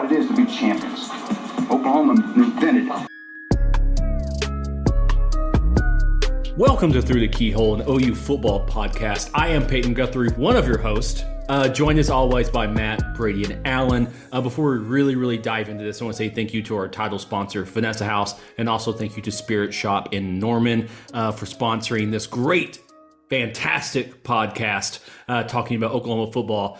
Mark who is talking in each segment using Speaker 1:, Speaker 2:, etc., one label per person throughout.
Speaker 1: What it is to be champions. Oklahoma invented it.
Speaker 2: Welcome to Through the Keyhole, an OU football podcast. I am Peyton Guthrie, one of your hosts. Uh, joined as always by Matt, Brady, and Alan. Uh, before we really, really dive into this, I want to say thank you to our title sponsor, Vanessa House, and also thank you to Spirit Shop in Norman uh, for sponsoring this great, fantastic podcast uh, talking about Oklahoma football.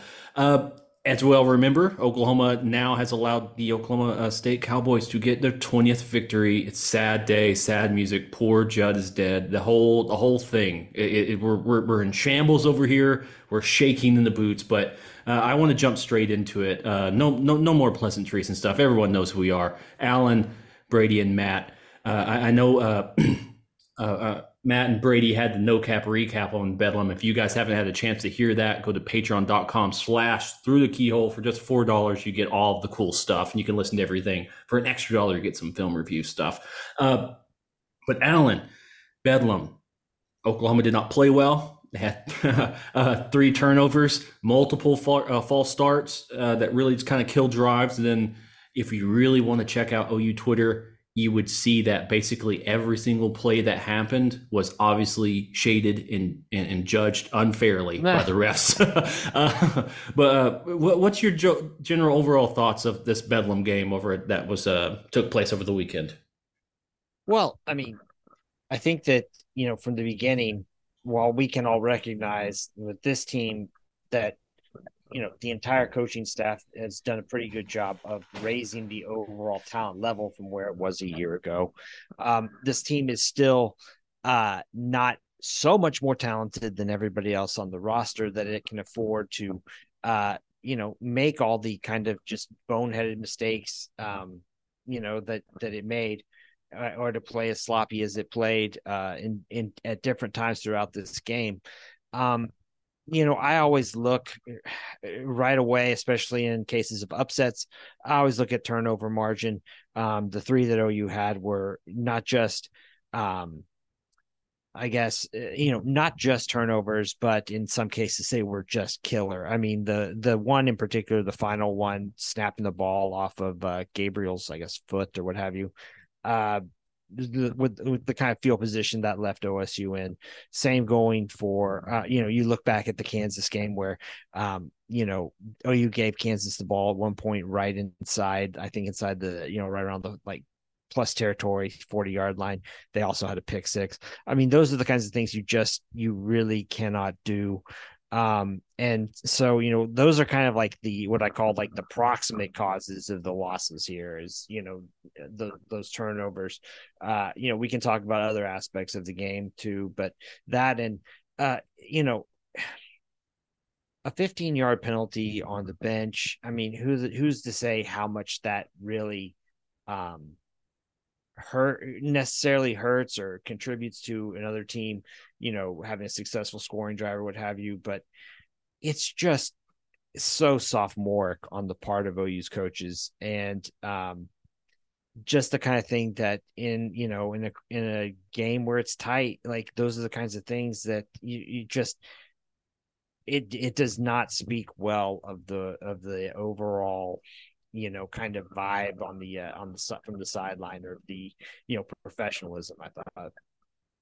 Speaker 2: Uh, as well, remember, Oklahoma now has allowed the Oklahoma uh, State Cowboys to get their 20th victory. It's sad day, sad music. Poor Judd is dead. The whole, the whole thing. It, it, we're, we're, we're in shambles over here. We're shaking in the boots. But uh, I want to jump straight into it. Uh, no, no, no more pleasantries and stuff. Everyone knows who we are. Alan, Brady, and Matt. Uh, I, I, know. Matt and Brady had the no cap recap on Bedlam. If you guys haven't had a chance to hear that, go to patreon.com slash through the keyhole for just four dollars. You get all of the cool stuff and you can listen to everything. For an extra dollar, you get some film review stuff. Uh, but Alan, Bedlam, Oklahoma did not play well. They had uh, three turnovers, multiple fa- uh, false starts uh, that really just kind of killed drives. And then if you really want to check out OU Twitter, you would see that basically every single play that happened was obviously shaded and, and, and judged unfairly by the refs. uh, but uh, what's your jo- general overall thoughts of this Bedlam game over that was uh, took place over the weekend?
Speaker 3: Well, I mean, I think that you know from the beginning, while we can all recognize with this team that you know the entire coaching staff has done a pretty good job of raising the overall talent level from where it was a year ago. Um, this team is still uh, not so much more talented than everybody else on the roster that it can afford to, uh, you know, make all the kind of just boneheaded mistakes, um, you know, that that it made. Uh, or to play as sloppy as it played uh, in in at different times throughout this game. Um, you know, I always look right away, especially in cases of upsets. I always look at turnover margin. Um, the three that OU had were not just, um, I guess, uh, you know, not just turnovers, but in some cases they were just killer. I mean, the the one in particular, the final one, snapping the ball off of uh, Gabriel's, I guess, foot or what have you. Uh, with, with the kind of field position that left OSU in. Same going for uh, you know you look back at the Kansas game where um, you know OU gave Kansas the ball at one point right inside I think inside the you know right around the like plus territory 40 yard line they also had a pick six i mean those are the kinds of things you just you really cannot do um and so you know those are kind of like the what i call like the proximate causes of the losses here is you know the, those turnovers. Uh you know we can talk about other aspects of the game too but that and uh you know a 15 yard penalty on the bench i mean who's who's to say how much that really um hurt necessarily hurts or contributes to another team, you know, having a successful scoring drive or what have you. But it's just so sophomoric on the part of OU's coaches and um just the kind of thing that in you know in a in a game where it's tight like those are the kinds of things that you, you just it it does not speak well of the of the overall you know kind of vibe on the uh, on the from the sideline or the you know professionalism i thought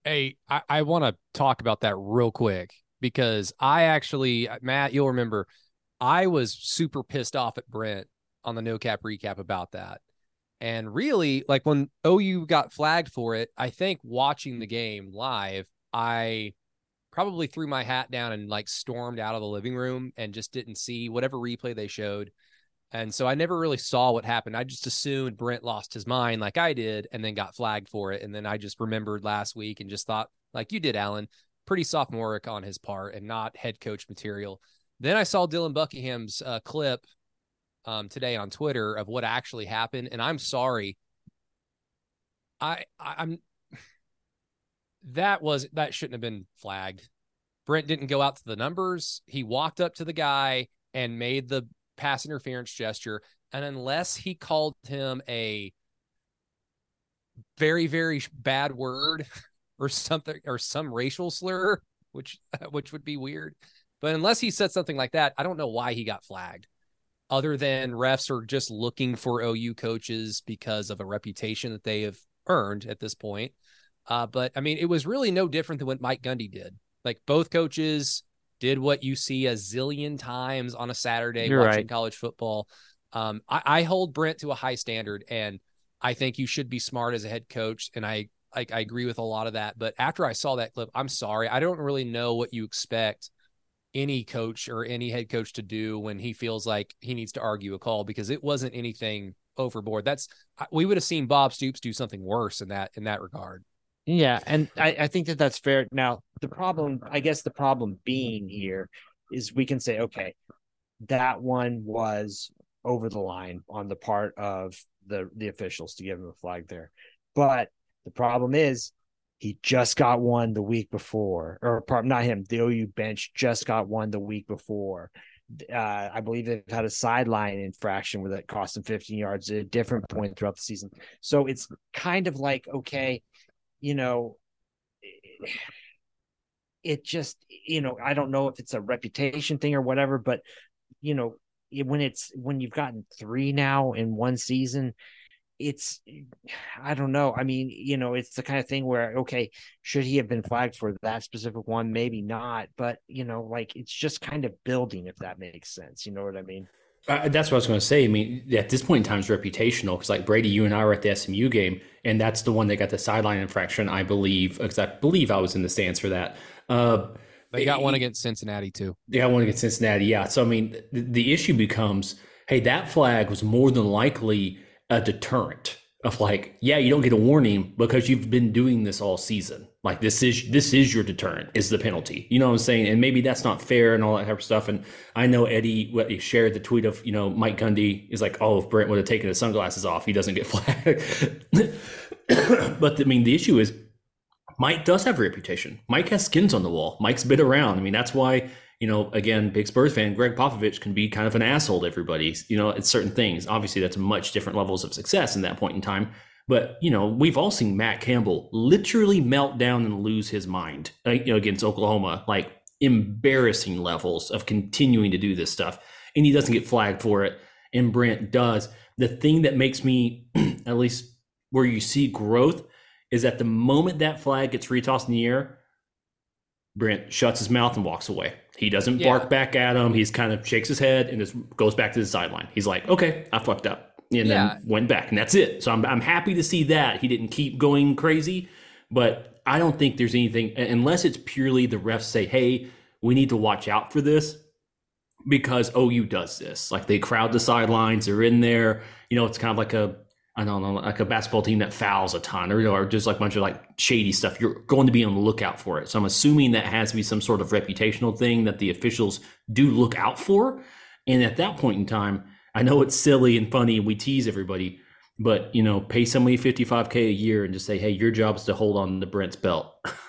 Speaker 4: hey i, I want to talk about that real quick because i actually uh, matt you'll remember I was super pissed off at Brent on the no cap recap about that. And really, like when OU got flagged for it, I think watching the game live, I probably threw my hat down and like stormed out of the living room and just didn't see whatever replay they showed. And so I never really saw what happened. I just assumed Brent lost his mind like I did and then got flagged for it. And then I just remembered last week and just thought, like you did, Alan, pretty sophomoric on his part and not head coach material. Then I saw Dylan Buckingham's uh, clip um, today on Twitter of what actually happened. And I'm sorry. I, I I'm that was that shouldn't have been flagged. Brent didn't go out to the numbers. He walked up to the guy and made the pass interference gesture. And unless he called him a very, very bad word or something or some racial slur, which which would be weird. But unless he said something like that, I don't know why he got flagged. Other than refs are just looking for OU coaches because of a reputation that they have earned at this point. Uh, but I mean, it was really no different than what Mike Gundy did. Like both coaches did what you see a zillion times on a Saturday
Speaker 3: You're
Speaker 4: watching
Speaker 3: right.
Speaker 4: college football. Um, I, I hold Brent to a high standard, and I think you should be smart as a head coach. And I, I I agree with a lot of that. But after I saw that clip, I'm sorry, I don't really know what you expect any coach or any head coach to do when he feels like he needs to argue a call because it wasn't anything overboard. That's we would have seen Bob Stoops do something worse in that in that regard.
Speaker 3: Yeah, and I, I think that that's fair. Now, the problem, I guess, the problem being here is we can say, okay, that one was over the line on the part of the the officials to give him a flag there, but the problem is he just got one the week before, or not him. The OU bench just got one the week before. Uh, I believe they've had a sideline infraction where that cost them 15 yards at a different point throughout the season. So it's kind of like okay you know, it just, you know, I don't know if it's a reputation thing or whatever, but, you know, when it's when you've gotten three now in one season, it's, I don't know. I mean, you know, it's the kind of thing where, okay, should he have been flagged for that specific one? Maybe not, but, you know, like it's just kind of building, if that makes sense. You know what I mean?
Speaker 2: Uh, that's what I was going to say. I mean, at this point in time, it's reputational because, like Brady, you and I were at the SMU game, and that's the one that got the sideline infraction, I believe, because I believe I was in the stands for that. Uh,
Speaker 4: They got one against Cincinnati too.
Speaker 2: they got one against Cincinnati, yeah. So I mean, the, the issue becomes, hey, that flag was more than likely a deterrent of like, yeah, you don't get a warning because you've been doing this all season. Like this is this is your deterrent is the penalty. You know what I'm saying? And maybe that's not fair and all that type of stuff. And I know Eddie what he shared the tweet of you know Mike Gundy is like, oh, if Brent would have taken his sunglasses off, he doesn't get flagged. but I mean, the issue is Mike does have a reputation. Mike has skins on the wall. Mike's been around. I mean, that's why, you know, again, big Spurs fan, Gregg Popovich can be kind of an asshole to everybody, you know, it's certain things. Obviously, that's much different levels of success in that point in time. But, you know, we've all seen Matt Campbell literally melt down and lose his mind uh, you know, against Oklahoma, like embarrassing levels of continuing to do this stuff. And he doesn't get flagged for it. And Brent does. The thing that makes me, at least where you see growth, is at the moment that flag gets retossed in the air, Brent shuts his mouth and walks away. He doesn't
Speaker 4: Yeah.
Speaker 2: bark back at him. He's kind of shakes his head and just goes back to the sideline. He's like, okay, I fucked up. And
Speaker 4: Yeah.
Speaker 2: then went back. And that's it. So I'm, I'm happy to see that. He didn't keep going crazy. But I don't think there's anything, unless it's purely the refs say, hey, we need to watch out for this because oh, OU does this. Like they crowd the sidelines, they're in there. You know, it's kind of like a I don't know, like a basketball team that fouls a ton, or, or just like a bunch of like shady stuff. You're going to be on the lookout for it. So I'm assuming that has to be some sort of reputational thing that the officials do look out for. And at that point in time, I know it's silly and funny, and we tease everybody, but you know, pay somebody 55k a year and just say, hey, your job is to hold on to Brent's belt.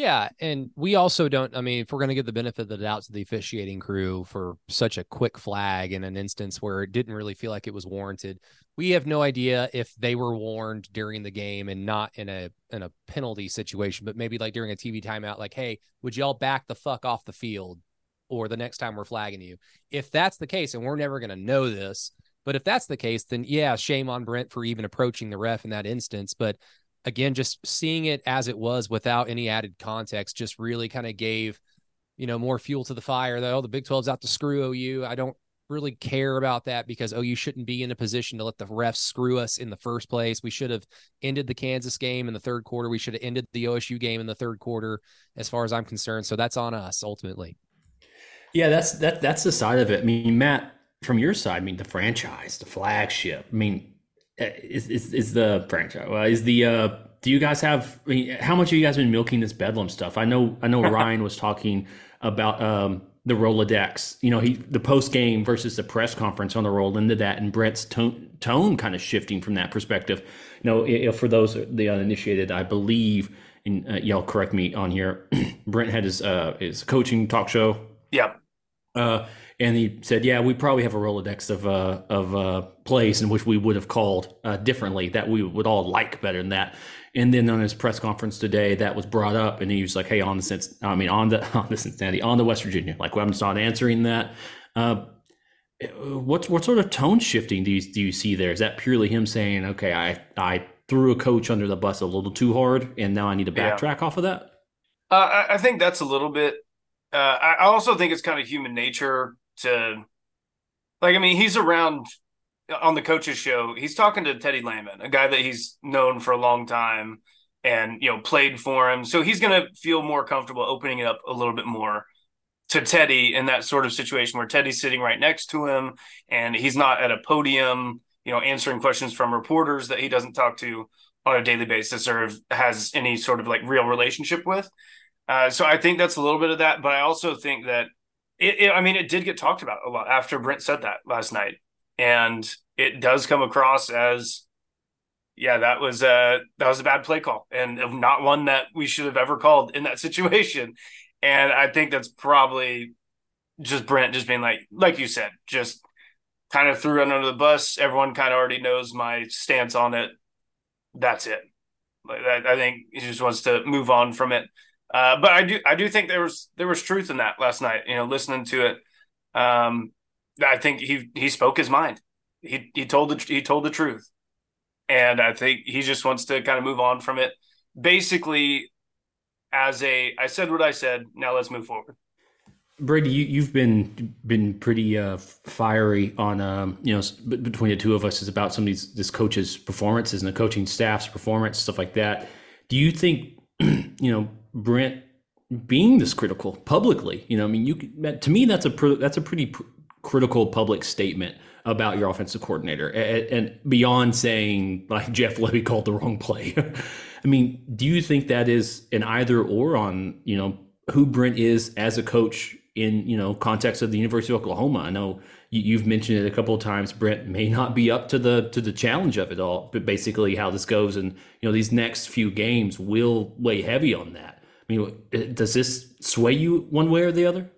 Speaker 4: Yeah, and we also don't. I mean, if we're going to give the benefit of the doubt to the officiating crew for such a quick flag in an instance where it didn't really feel like it was warranted, we have no idea if they were warned during the game and not in a in a penalty situation, but maybe like during a TV timeout, like, hey, would y'all back the fuck off the field, or the next time we're flagging you? If that's the case, and we're never going to know this, but if that's the case, then yeah, shame on Brent for even approaching the ref in that instance, but again, just seeing it as it was without any added context just really kind of gave, you know, more fuel to the fire. That oh, the Big 12's out to screw OU. I don't really care about that because OU shouldn't be in a position to let the refs screw us in the first place. We should have ended the Kansas game in the third quarter. We should have ended the OSU game in the third quarter, as far as I'm concerned. So that's on us ultimately.
Speaker 2: Yeah, that's that that's the side of it. I mean, Matt, from your side, I mean, the franchise, the flagship. I mean, is is, is the franchise? Well, is the uh, do you guys have? I mean, how much have you guys been milking this Bedlam stuff? I know, I know. Ryan was talking about um, the Rolodex. You know, he the post game versus the press conference on the roll into that, and Brent's tone tone kind of shifting from that perspective. You know, it, for those the uninitiated, I believe, and uh, y'all correct me on here. Brent had his uh, his coaching talk show.
Speaker 5: yeah
Speaker 2: Uh, and he said, "Yeah, we probably have a Rolodex of uh, of uh, plays in which we would have called uh, differently that we would all like better than that." And then on his press conference today, that was brought up, and he was like, "Hey, on the I mean, on the on the Cincinnati, on the West Virginia, like well, I'm just not answering that." Uh, what what sort of tone shifting do you do you see there? Is that purely him saying, "Okay, I I threw a coach under the bus a little too hard, and now I need to backtrack yeah. off of that"?
Speaker 6: Uh, I think that's a little bit. Uh, I also think it's kind of human nature to, like, I mean, he's around on the coaches show, he's talking to Teddy Lehman, a guy that he's known for a long time and you know played for him. So he's going to feel more comfortable opening it up a little bit more to Teddy in that sort of situation where Teddy's sitting right next to him and he's not at a podium, you know, answering questions from reporters that he doesn't talk to on a daily basis or has any sort of like real relationship with. Uh, so I think that's a little bit of that, but I also think that it, it, I mean, it did get talked about a lot after Brent said that last night. And it does come across as yeah that was a that was a bad play call and not one that we should have ever called in that situation. And i think that's probably just brent just being like like you said just kind of threw it under the bus. Everyone kind of already knows my stance on it. That's it. Like i, I think he just wants to move on from it uh, but i do i do think there was there was truth in that last night you know listening to it um I think he he spoke his mind. He he told the he told the truth, and I think he just wants to kind of move on from it. Basically, as a I said what I said. Now let's move forward.
Speaker 2: Brady, you, have been been pretty uh, fiery on um, you know between the two of us is about some of these this coach's performances and the coaching staff's performance stuff like that. Do you think you know Brent being this critical publicly? You know, I mean, you to me that's a that's a pretty critical public statement about your offensive coordinator and, beyond saying like Jeff Lebby called the wrong play. I mean, do you think that is an either or on, you know, who Brent is as a coach in, you know, context of the University of Oklahoma? I know you, have mentioned it a couple of times. Brent may not be up to the to the challenge of it all, but basically how this goes and you know these next few games will weigh heavy on that. Mean, does this sway you one way or the other?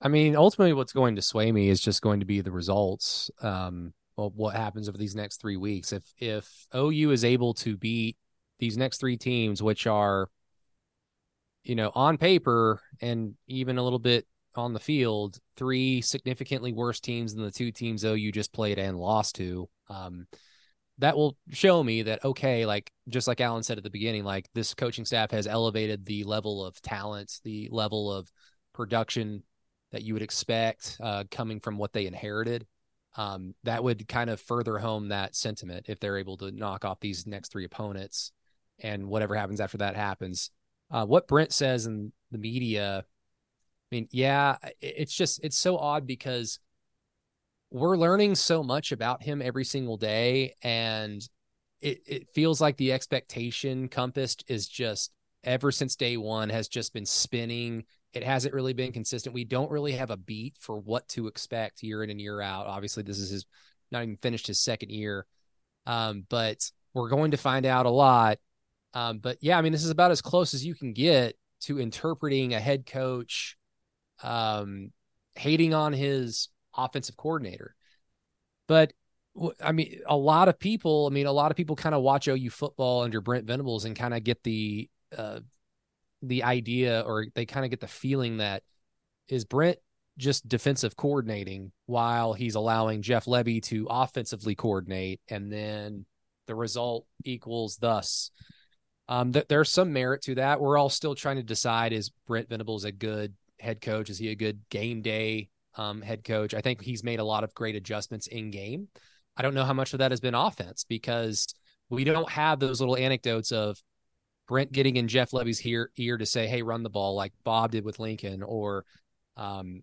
Speaker 4: I mean, ultimately, what's going to sway me is just going to be the results. Um, well, what happens over these next three weeks? If if OU is able to beat these next three teams, which are, you know, on paper and even a little bit on the field, three significantly worse teams than the two teams OU just played and lost to. Um, that will show me that okay, like just like Alan said at the beginning, like this coaching staff has elevated the level of talent, the level of production that you would expect uh, coming from what they inherited. Um, that would kind of further home that sentiment if they're able to knock off these next three opponents and whatever happens after that happens. Uh, what Brent says in the media, I mean, yeah, it's just, it's so odd because we're learning so much about him every single day. And it, it feels like the expectation compass is just ever since day one has just been spinning it hasn't really been consistent. We don't really have a beat for what to expect year in and year out. Obviously, this is his not even finished his second year, um, but we're going to find out a lot. Um, but yeah, I mean, this is about as close as you can get to interpreting a head coach um, hating on his offensive coordinator. But I mean, a lot of people, I mean, a lot of people kind of watch OU football under Brent Venables and kind of get the uh, the idea or they kind of get the feeling that is Brent just defensive coordinating while he's allowing Jeff Lebby to offensively coordinate and then the result equals thus Um, th- there's some merit to that. We're all still trying to decide: is Brent Venables a good head coach? Is he a good game day um, head coach? I think he's made a lot of great adjustments in game. I don't know how much of that has been offense because we don't have those little anecdotes of Brent getting in Jeff Lebby's ear, ear to say, "Hey, run the ball," like Bob did with Lincoln, or um,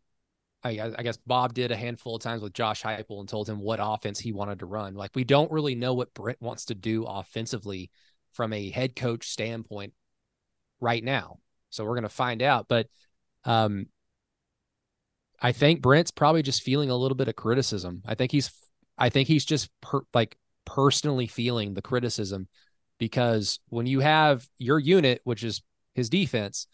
Speaker 4: I, I, guess Bob did a handful of times with Josh Heupel and told him what offense he wanted to run. Like we don't really know what Brent wants to do offensively from a head coach standpoint right now. So we're going to find out. But um, I think Brent's probably just feeling a little bit of criticism. I think he's, I think he's just per, like personally feeling the criticism because when you have your unit, which is his defense,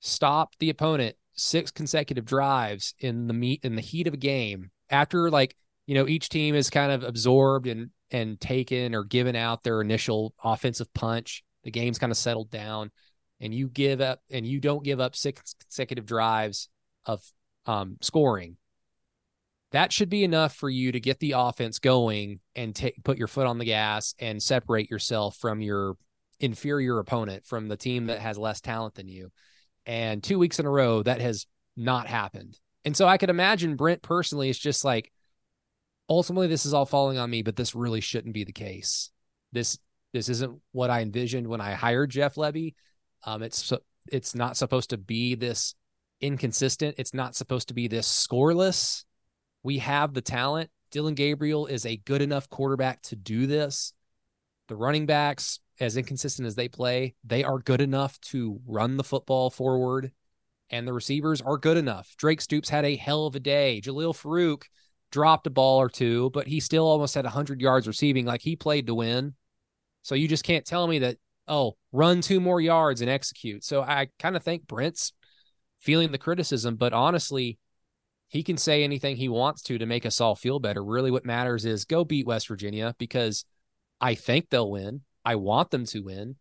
Speaker 4: stop the opponent six consecutive drives in the meat in the heat of a game after like you know each team is kind of absorbed and and taken or given out their initial offensive punch the game's kind of settled down and you give up and you don't give up six consecutive drives of um, scoring that should be enough for you to get the offense going and take put your foot on the gas and separate yourself from your inferior opponent from the team that has less talent than you and two weeks in a row, that has not happened. And so I could imagine Brent personally is just like, ultimately, this is all falling on me, but this really shouldn't be the case. This this isn't what I envisioned when I hired Jeff Lebby. Um, it's it's not supposed to be this inconsistent. It's not supposed to be this scoreless. We have the talent. Dillon Gabriel is a good enough quarterback to do this. The running backs, as inconsistent as they play, they are good enough to run the football forward, and the receivers are good enough. Drake Stoops had a hell of a day. Jalil Farooq dropped a ball or two, but he still almost had 100 yards receiving. Like he played to win. So you just can't tell me that, oh, run two more yards and execute. So I kind of think Brent's feeling the criticism, but honestly, he can say anything he wants to to make us all feel better. Really, what matters is go beat West Virginia because I think they'll win. I want them to win,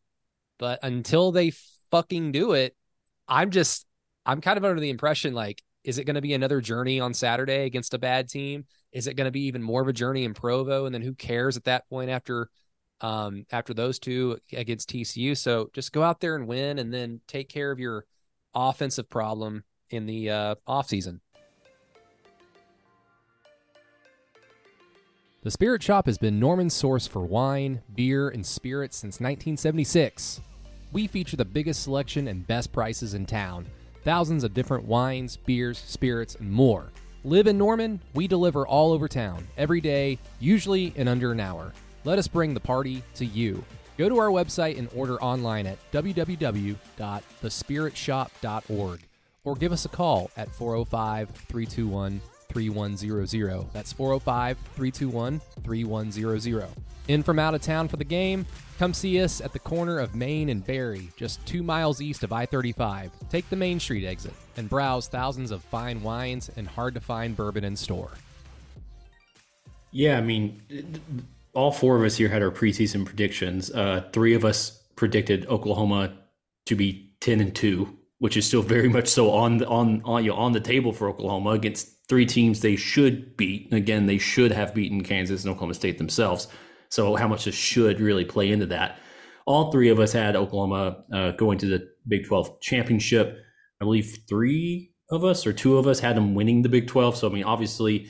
Speaker 4: but until they fucking do it, I'm just I'm kind of under the impression like is it going to be another journey on Saturday against a bad team? Is it going to be even more of a journey in Provo and then who cares at that point after um after those two against TCU? So just go out there and win and then take care of your offensive problem in the uh off season. The Spirit Shop has been Norman's source for wine, beer, and spirits since 1976. We feature the biggest selection and best prices in town. Thousands of different wines, beers, spirits, and more. Live in Norman, we deliver all over town, every day, usually in under an hour. Let us bring the party to you. Go to our website and order online at www.thespiritshop.org or give us a call at 405 321 3100. That's 405 321 3100. In from out of town for the game? Come see us at the corner of Main and Berry, just two miles east of I 35. Take the Main Street exit and browse thousands of fine wines and hard to find bourbon in store.
Speaker 2: Yeah, I mean, all four of us here had our preseason predictions. Uh, three of us predicted Oklahoma to be 10 and 2 which is still very much so on on on you know, on the table for Oklahoma against three teams they should beat. Again, they should have beaten Kansas and Oklahoma State themselves. So how much does should really play into that? All three of us had Oklahoma uh, going to the Big 12 championship. I believe three of us or two of us had them winning the Big 12. So I mean, obviously,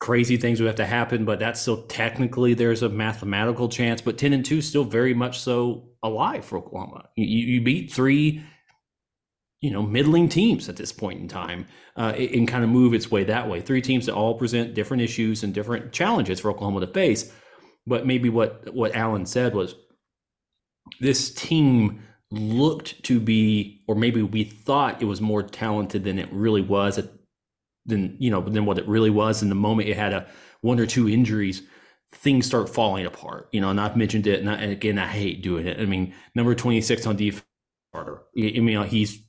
Speaker 2: crazy things would have to happen, but that's still technically there's a mathematical chance. But 10 and two is still very much so alive for Oklahoma. You, you beat three you know middling teams at this point in time uh, and kind of move its way that way three teams that all present different issues and different challenges for oklahoma to face but maybe what what alan said was this team looked to be or maybe we thought it was more talented than it really was than you know than what it really was in the moment it had a one or two injuries things start falling apart you know and i've mentioned it and, I, and again i hate doing it i mean number 26 on defense Carter. I mean, he's,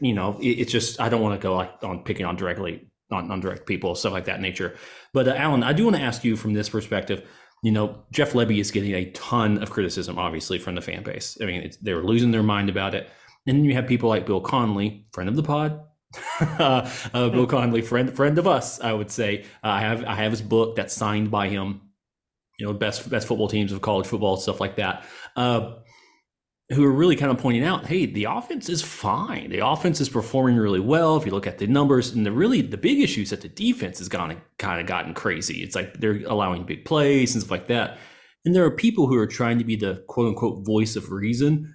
Speaker 2: you know, it's just I don't want to go like on picking on directly on, on direct people, stuff like that nature. But uh, Alan, I do want to ask you from this perspective. You know, Jeff Lebby is getting a ton of criticism, obviously, from the fan base. I mean, they're losing their mind about it. And then you have people like Bill Connelly, friend of the pod, uh, Bill Conley, friend friend of us, I would say. Uh, I have I have his book that's signed by him you know best best football teams of college football stuff like that uh, who are really kind of pointing out, hey, the offense is fine. The offense is performing really well. If you look at the numbers, and the really the big issue is that the defense has gone kind of gotten crazy. It's like they're allowing big plays and stuff like that. And there are people who are trying to be the quote unquote voice of reason.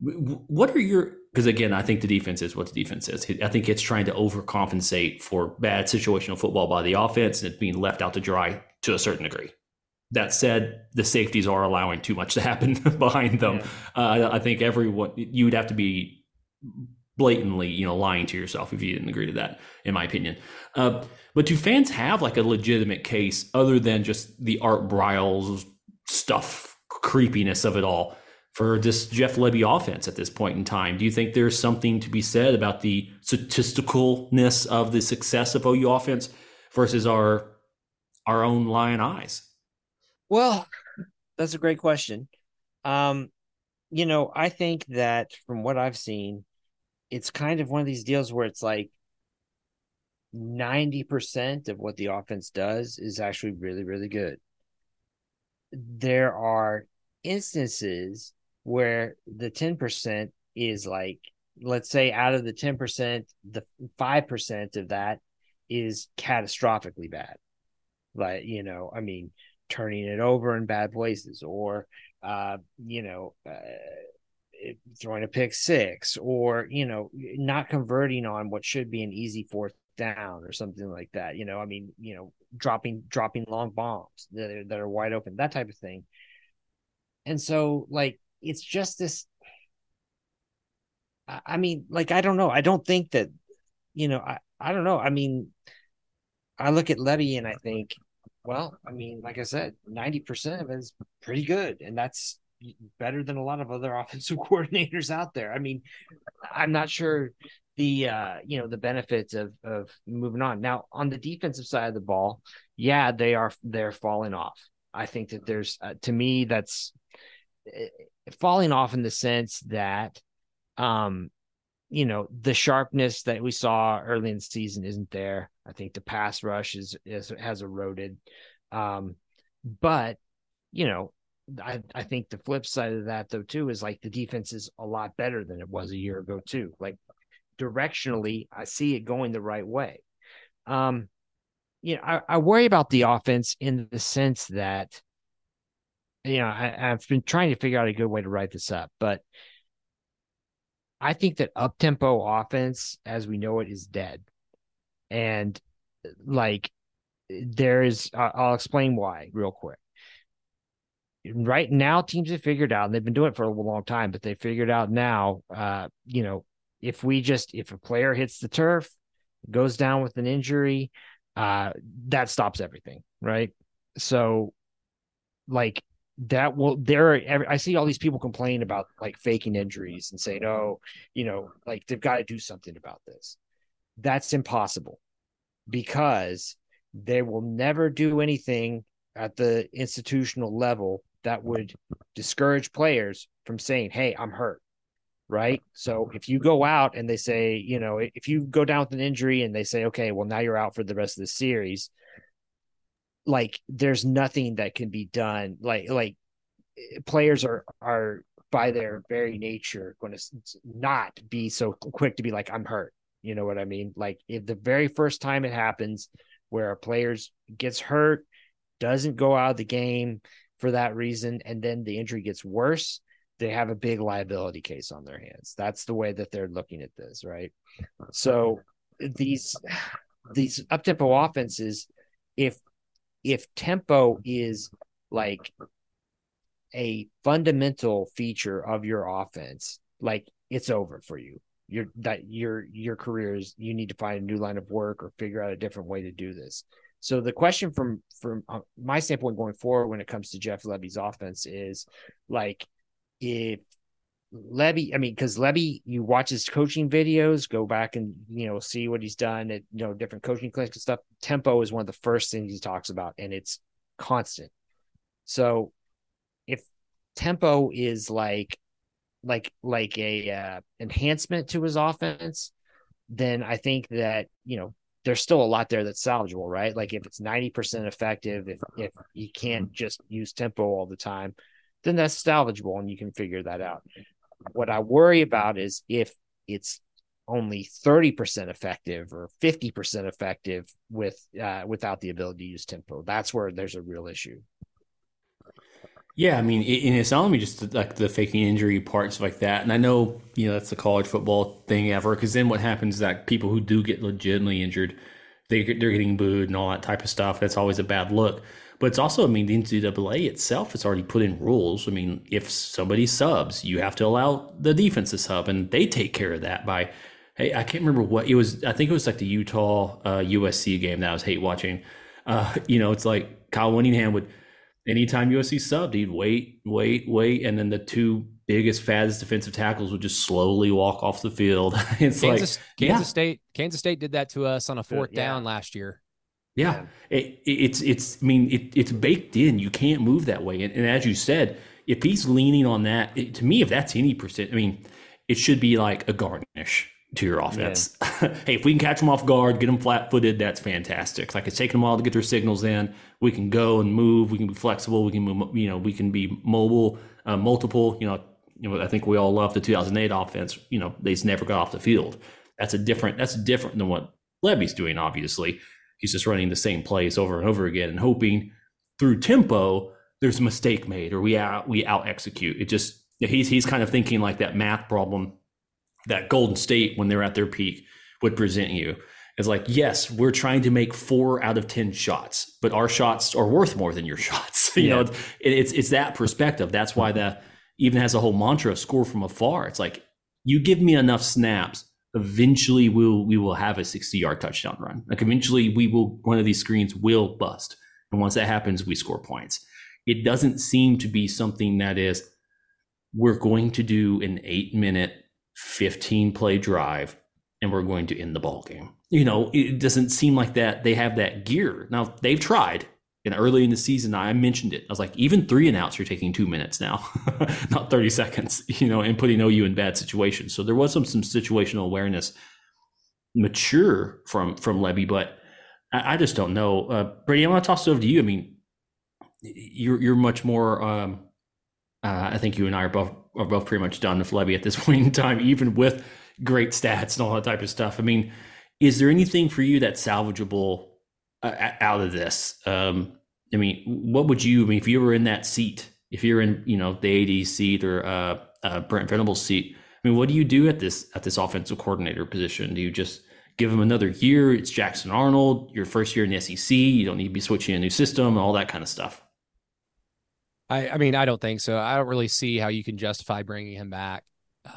Speaker 2: What are your because again, I think the defense is what the defense is. I think it's trying to overcompensate for bad situational football by the offense and it's being left out to dry to a certain degree. That said, the safeties are allowing too much to happen behind them. Yeah. Uh, I think everyone you would have to be blatantly, you know, lying to yourself if you didn't agree to that, in my opinion. Uh, but do fans have like a legitimate case other than just the Art Briles stuff, creepiness of it all? For this Jeff Lebby offense at this point in time? Do you think there's something to be said about the statisticalness of the success of OU offense versus our our own lion eyes?
Speaker 3: Well, that's a great question. Um, you know, I think that from what I've seen, it's kind of one of these deals where it's like 90% of what the offense does is actually really, really good. There are instances where the 10% is like let's say out of the 10% the 5% of that is catastrophically bad. Like you know i mean turning it over in bad places or uh you know uh, throwing a pick six or you know not converting on what should be an easy fourth down or something like that. You know i mean you know dropping dropping long bombs that are, that are wide open that type of thing. And so like it's just this I mean, like I don't know. I don't think that, you know, I, I don't know. I mean, I look at Lebby and I think, well, I mean, like I said, 90% of it is pretty good. And that's better than a lot of other offensive coordinators out there. I mean, I'm not sure the uh, you know, the benefits of of moving on. Now, on the defensive side of the ball, yeah, they are they're falling off. I think that there's uh, to me that's falling off in the sense that um you know the sharpness that we saw early in the season isn't there. I think the pass rush is, is has eroded. Um but you know I, I think the flip side of that though too is like the defense is a lot better than it was a year ago too. Like directionally i see it going the right way. Um you know I, I worry about the offense in the sense that you know, I, have been trying to figure out a good way to write this up, but I think that up tempo offense, as we know it, is dead. And like, there is, I'll explain why real quick. Right now, teams have figured out, and they've been doing it for a long time, but they figured out now, uh, you know, if we just, if a player hits the turf, goes down with an injury, uh, that stops everything. Right. So, like, that will there i see all these people complain about like faking injuries and saying oh you know like they've got to do something about this. That's impossible because they will never do anything at the institutional level that would discourage players from saying hey i'm hurt right? So if you go out and they say you know if you go down with an injury and they say okay well now you're out for the rest of the series like there's nothing that can be done. Like like players are are by their very nature going to not be so quick to be like i'm hurt. You know what i mean? Like if the very first time it happens where a player's gets hurt doesn't go out of the game for that reason and then the injury gets worse they have a big liability case on their hands. That's the way that they're looking at this right? So these these up tempo offenses if if tempo is like a fundamental feature of your offense, like it's over for you. Your that your your career is you need to find a new line of work or figure out a different way to do this. So the question from from uh, my standpoint going forward when it comes to Jeff Lebby's offense is like if Lebby, I mean, because Lebby, you watch his coaching videos, go back and you know see what he's done at you know different coaching clinics and stuff. Tempo is one of the first things he talks about, and it's constant. So if tempo is like like like a uh, enhancement to his offense, then I think that you know there's still a lot there that's salvageable, right? Like if it's 90% effective, if if you can't just use tempo all the time, then that's salvageable and you can figure that out. What I worry about is if it's only 30% effective or 50% effective with uh, without the ability to use tempo. That's where there's a real issue.
Speaker 2: Yeah, I mean, and it's not only just like the faking injury parts like that. And I know, you know, that's the college football thing ever. Because then what happens is that people who do get legitimately injured, they they're getting booed and all that type of stuff. That's always a bad look. But it's also, I mean, the NCAA itself has already put in rules. I mean, if somebody subs, you have to allow the defense to sub, and they take care of that by, hey, I can't remember what it was. I think it was like the Utah uh, USC game that I was hate watching. Uh, you know, it's like Kyle Whittingham would anytime USC subbed, he'd wait, wait, wait, and then the two biggest, fattest defensive tackles would just slowly walk off the field. it's
Speaker 4: Kansas,
Speaker 2: like
Speaker 4: Kansas
Speaker 2: yeah.
Speaker 4: State. Kansas State did that to us on a fourth
Speaker 3: yeah.
Speaker 4: down last year.
Speaker 2: Yeah, it, it's it's. I mean, it, it's baked in. You can't move that way. And, and as you said, if he's leaning on that, it, to me, if that's any percent, I mean, it should be like a garnish to your offense. hey, if we can catch them off guard, get them flat footed, that's fantastic. Like it's taking a while to get their signals in. We can go and move. We can be flexible. We can move. You know, we can be mobile, uh, multiple. You know, you know. I think we all love the 2008 offense. You know, they just never got off the field. That's a different. That's different than what Lebby's doing. Obviously, he's just running the same plays over and over again and hoping through tempo there's a mistake made or we out we out execute. It just he's he's kind of thinking like that math problem that Golden State when they're at their peak would present you. It's like, yes, we're trying to make four out of ten shots, but our shots are worth more than your shots. you
Speaker 3: Yeah.
Speaker 2: know, it's, it's it's that perspective. That's why the even has a whole mantra: score from afar. It's like you give me enough snaps, eventually we'll we will have a sixty yard touchdown run. Like eventually we will one of these screens will bust, and once that happens, we score points. It doesn't seem to be something that is we're going to do an eight minute 15 play drive and we're going to end the ball game. You know, it doesn't seem like that they have that gear. Now they've tried. And early in the season, I mentioned it. I was like, even three and outs, you're taking two minutes now, not 30 seconds, you know, and putting OU in bad situations. So there was some some situational awareness mature from from Lebby, but I, I just don't know. Uh, Brady, I want to toss it over to you. I mean, you're you're much more um, uh, I think you and I are both are both pretty much done with Lebby at this point in time, even with great stats and all that type of stuff. I mean, is there anything for you that's salvageable uh, out of this? Um, I mean, what would you? I mean, if you were in that seat, if you're in, you know, the AD seat or uh, uh, Brent Venables' seat, I mean, what do you do at this at this offensive coordinator position? Do you just give him another year? It's Jackson Arnold, your first year in the SEC. You don't need to be switching a new system, all that kind of stuff.
Speaker 4: I, I mean, I don't think so. I don't really see how you can justify bringing him back.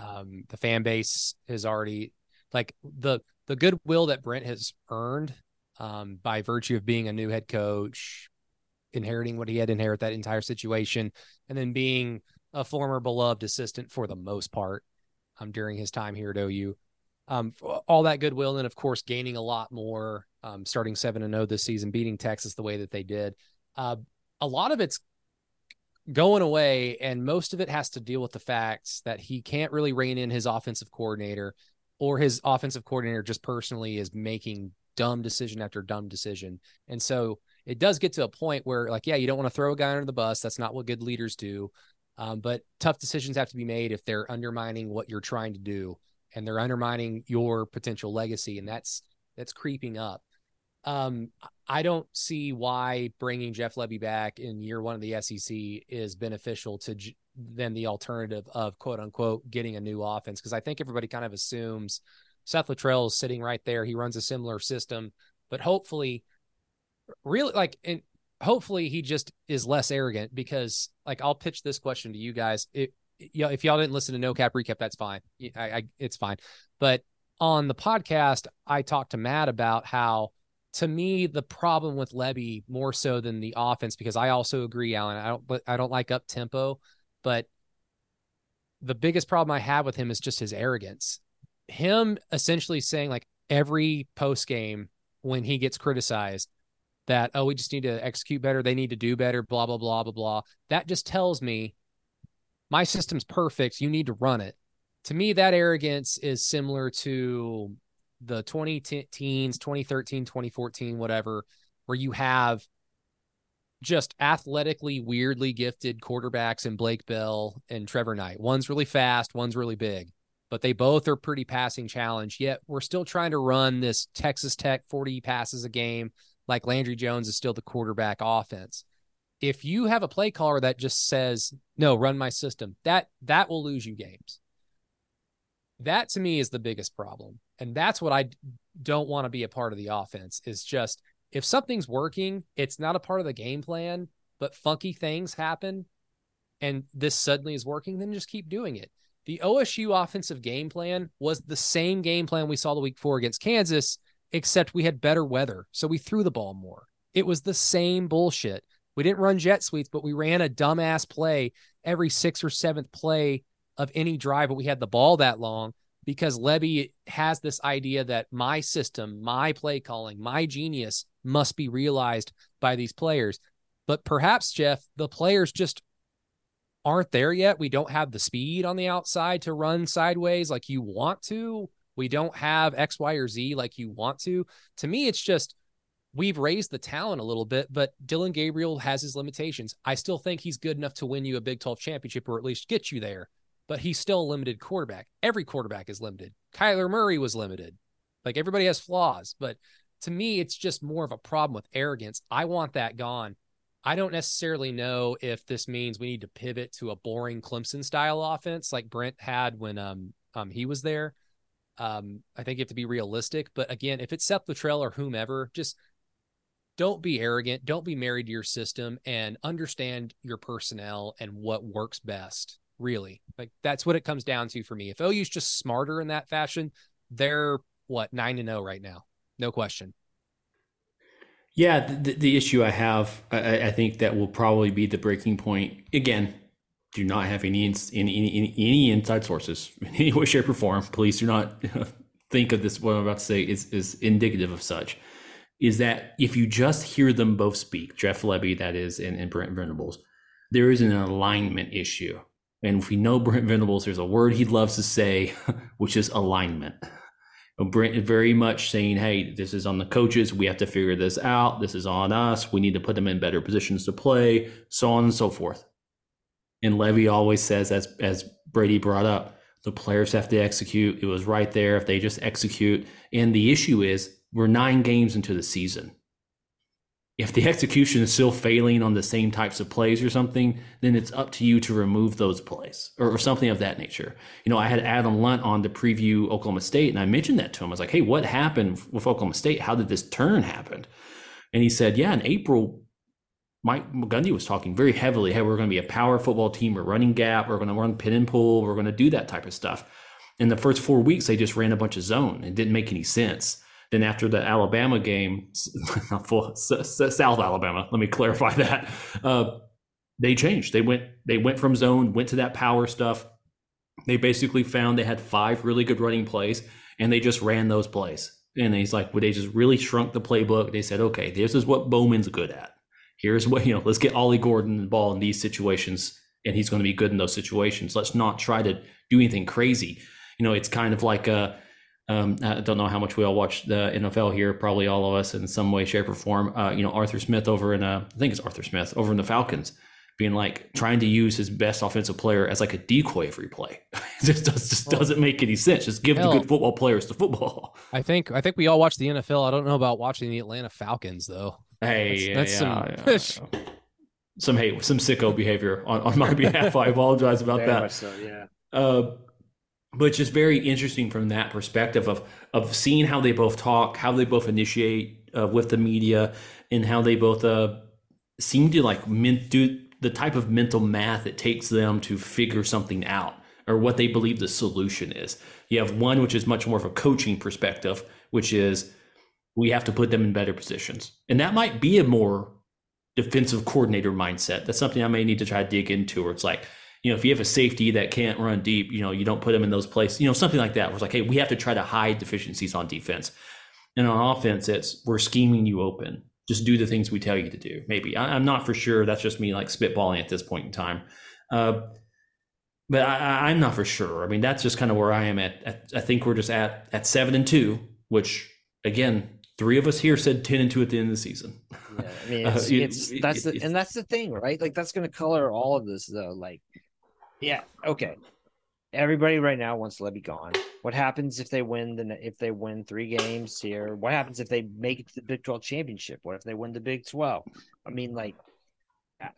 Speaker 4: Um, the fan base has already like the the goodwill that Brent has earned um, by virtue of being a new head coach, inheriting what he had inherit that entire situation, and then being a former beloved assistant for the most part um, during his time here at OU. Um, all that goodwill, and of course, gaining a lot more, um, starting seven and zero this season, beating Texas the way that they did. Uh, a lot of it's going away, and most of it has to deal with the fact that he can't really rein in his offensive coordinator, or his offensive coordinator just personally is making dumb decision after dumb decision, and so it does get to a point where, like, yeah, you don't want to throw a guy under the bus. That's not what good leaders do. Um, but tough decisions have to be made if they're undermining what you're trying to do, and they're undermining your potential legacy, and that's that's creeping up. Um, I don't see why bringing Jeff Lebby back in year one of the SEC is beneficial to than the alternative of quote unquote getting a new offense because I think everybody kind of assumes Seth Littrell is sitting right there. He runs a similar system, but hopefully, really like and hopefully he just is less arrogant because like I'll pitch this question to you guys. It, if y'all didn't listen to No Cap Recap, that's fine. I, I it's fine. But on the podcast, I talked to Matt about how to me the problem with Lebby more so than the offense because I also agree, Alan. I don't, I don't like up tempo, but the biggest problem I have with him is just his arrogance. Him essentially saying like every post game when he gets criticized that oh we just need to execute better, they need to do better, blah blah blah blah blah. That just tells me my system's perfect. You need to run it. To me, that arrogance is similar to the 20 teens, 2013, 2014, whatever, where you have just athletically weirdly gifted quarterbacks in Blake Bell and Trevor Knight. One's really fast, one's really big, but they both are pretty passing challenge. Yet we're still trying to run this Texas Tech 40 passes a game like Landry Jones is still the quarterback offense. If you have a play caller that just says, "No, run my system." That that will lose you games. That to me is the biggest problem. And that's what I don't want to be a part of the offense is just if something's working, it's not a part of the game plan, but funky things happen and this suddenly is working, then just keep doing it. The OSU offensive game plan was the same game plan we saw the week four against Kansas, except we had better weather. So we threw the ball more. It was the same bullshit. We didn't run jet sweeps, but we ran a dumbass play every sixth or seventh play of any drive, but we had the ball that long because Lebby has this idea that my system, my play calling, my genius must be realized by these players. But perhaps, Jeff, the players just aren't there yet. We don't have the speed on the outside to run sideways like you want to. We don't have X, Y, or Z like you want to. To me, it's just we've raised the talent a little bit, but Dillon Gabriel has his limitations. I still think he's good enough to win you a Big 12 championship or at least get you there but he's still a limited quarterback. Every quarterback is limited. Kyler Murray was limited. Like everybody has flaws, but to me, it's just more of a problem with arrogance. I want that gone. I don't necessarily know if this means we need to pivot to a boring Clemson style offense like Brent had when um um he was there. Um, I think you have to be realistic. But again, if it's Seth Littrell or whomever, just don't be arrogant. Don't be married to your system and understand your personnel and what works best really. Like that's what it comes down to for me. If OU's just smarter in that fashion, they're what nine to zero right now, no question.
Speaker 2: Yeah, the, the issue I have, I, I, think that will probably be the breaking point. Again, do not have any any any, any inside sources in any way, shape, or form. Please do not think of this. What I'm about to say is is indicative of such. Is that if you just hear them both speak, Jeff Lebby, that is, and, and Brent Venables, there is an alignment issue and if we know Brent Venables, there's a word he loves to say, which is alignment. Brent very much saying, hey, this is on the coaches. We have to figure this out. This is on us. We need to put them in better positions to play, so on and so forth. And Lebby always says, as, as Brady brought up, the players have to execute. It was right there if they just execute. And the issue is, we're nine games into the season if the execution is still failing on the same types of plays or something, then it's up to you to remove those plays or, or, something of that nature. You know, I had Adam Lunt on to preview Oklahoma State, and I mentioned that to him. I was like, "Hey, what happened with Oklahoma State? How did this turn happen?" And he said, "Yeah, in April, Mike Gundy was talking very heavily. Hey, we're going to be a power football team. We're running gap. We're going to run pin and pull. We're going to do that type of stuff." In the first four weeks, they just ran a bunch of zone. It didn't make any sense. Then after the Alabama game, South Alabama, let me clarify that. Uh, they changed. They went they went from zone, went to that power stuff. They basically found they had five really good running plays, and they just ran those plays. And he's like, well, they just really shrunk the playbook. They said, okay, this is what Bowman's good at. Here's what you know. Let's get Ollie Gordon the ball in these situations, and he's going to be good in those situations. Let's not try to do anything crazy. You know, it's kind of like a um, I don't know how much we all watch the NFL here. Probably all of us in some way, shape, or form. Uh, you know, Arthur Smith over in uh, I think it's Arthur Smith over in the Falcons, being like trying to use his best offensive player as like a decoy every play. it just, does, just doesn't make any sense. Just give Hell, the good football players the football.
Speaker 4: I think I think we all watch the NFL. I don't know about watching the Atlanta Falcons though.
Speaker 2: Hey, that's, yeah, that's yeah, some. Yeah. some hate, some sicko behavior on, on my behalf. I apologize about Very that.
Speaker 3: So, yeah.
Speaker 2: Uh, but just very interesting from that perspective of of seeing how they both talk, how they both initiate uh, with the media, and how they both uh, seem to like do the type of mental math it takes them to figure something out or what they believe the solution is. You have one which is much more of a coaching perspective, which is we have to put them in better positions, and that might be a more defensive coordinator mindset. That's something I may need to try to dig into. Where it's like you know, if you have a safety that can't run deep, you know, you don't put them in those places, you know, something like that. Where it's like, hey, we have to try to hide deficiencies on defense. And on offense, it's we're scheming you open. Just do the things we tell you to do. Maybe I, am not for sure. That's just me like spitballing at this point in time. Uh, but I, am not for sure. I mean, that's just kind of where I am at, at. I think we're just at at seven and two, which again, Three of us here said ten and two at the end of the season.
Speaker 3: Yeah, I mean,
Speaker 2: Uh,
Speaker 3: it's,
Speaker 2: it-
Speaker 3: it's
Speaker 2: it-
Speaker 3: that's the,
Speaker 2: it's-
Speaker 3: and that's the thing, right? Like that's going to color all of this, though. Like, yeah, okay. Everybody right now wants Lebby gone. What happens if they win the if they win three games here? What happens if they make it to the Big Twelve championship? What if they win the Big Twelve? I mean, like,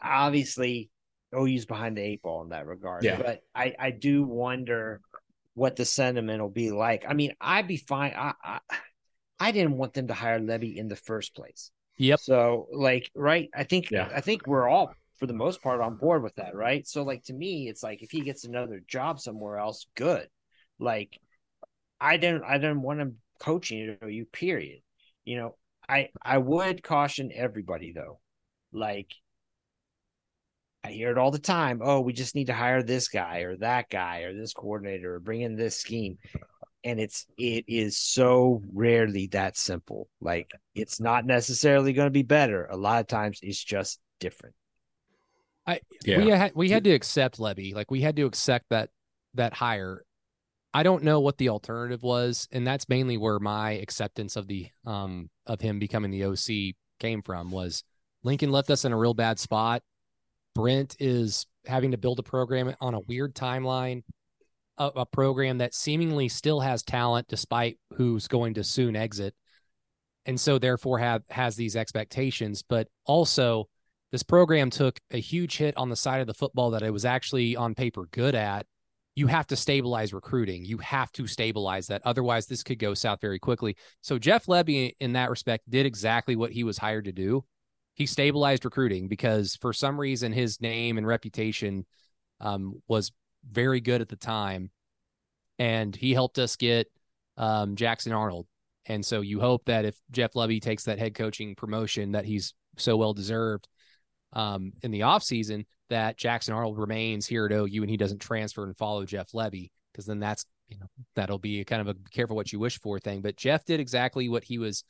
Speaker 3: obviously, OU's behind the eight ball in that regard.
Speaker 2: Yeah.
Speaker 3: But I I do wonder what the sentiment will be like. I mean, I'd be fine. I I, I didn't want them to hire Lebby in the first place.
Speaker 4: Yep.
Speaker 3: So like, right? I think
Speaker 2: Yeah.
Speaker 3: I think we're all for the most part on board with that, right? So like to me, it's like if he gets another job somewhere else, good. Like I didn't I didn't want him coaching at OU, period. You know, I I would caution everybody though. Like I hear it all the time. Oh, we just need to hire this guy or that guy or this coordinator or bring in this scheme. And it's it is so rarely that simple. Like it's not necessarily going to be better. A lot of times it's just different.
Speaker 2: Yeah.
Speaker 4: we had we had to accept Lebby. Like we had to accept that that hire. I don't know what the alternative was, and that's mainly where my acceptance of the um of him becoming the OC came from. Was Lincoln left us in a real bad spot. Brent is having to build a program on a weird timeline, a, a program that seemingly still has talent despite who's going to soon exit, and so therefore have has these expectations. But also, this program took a huge hit on the side of the football that it was actually on paper good at. You have to stabilize recruiting. You have to stabilize that. Otherwise, this could go south very quickly. So, Jeff Lebby, in that respect, did exactly what he was hired to do. He stabilized recruiting because for some reason his name and reputation um, was very good at the time. And he helped us get um, Jackson Arnold. And so you hope that if Jeff Lebby takes that head coaching promotion that he's so well deserved um, in the offseason, that Jackson Arnold remains here at OU and he doesn't transfer and follow Jeff Lebby, because then that's, you know, that'll be kind of a careful what you wish for thing. But Jeff did exactly what he was,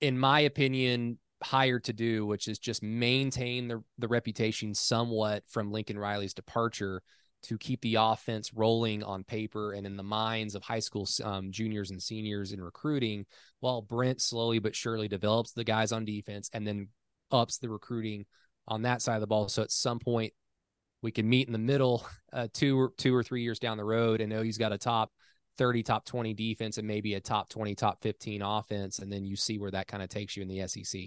Speaker 4: in my opinion, hired to do, which is just maintain the, the reputation somewhat from Lincoln Riley's departure to keep the offense rolling on paper and in the minds of high school um, juniors and seniors in recruiting, while Brent slowly but surely develops the guys on defense and then ups the recruiting on that side of the ball. So at some point we can meet in the middle, uh, two or two or three years down the road, and know he's got a top 30, top 20 defense and maybe a top 20, top 15 offense. And then you see where that kind of takes you in the SEC.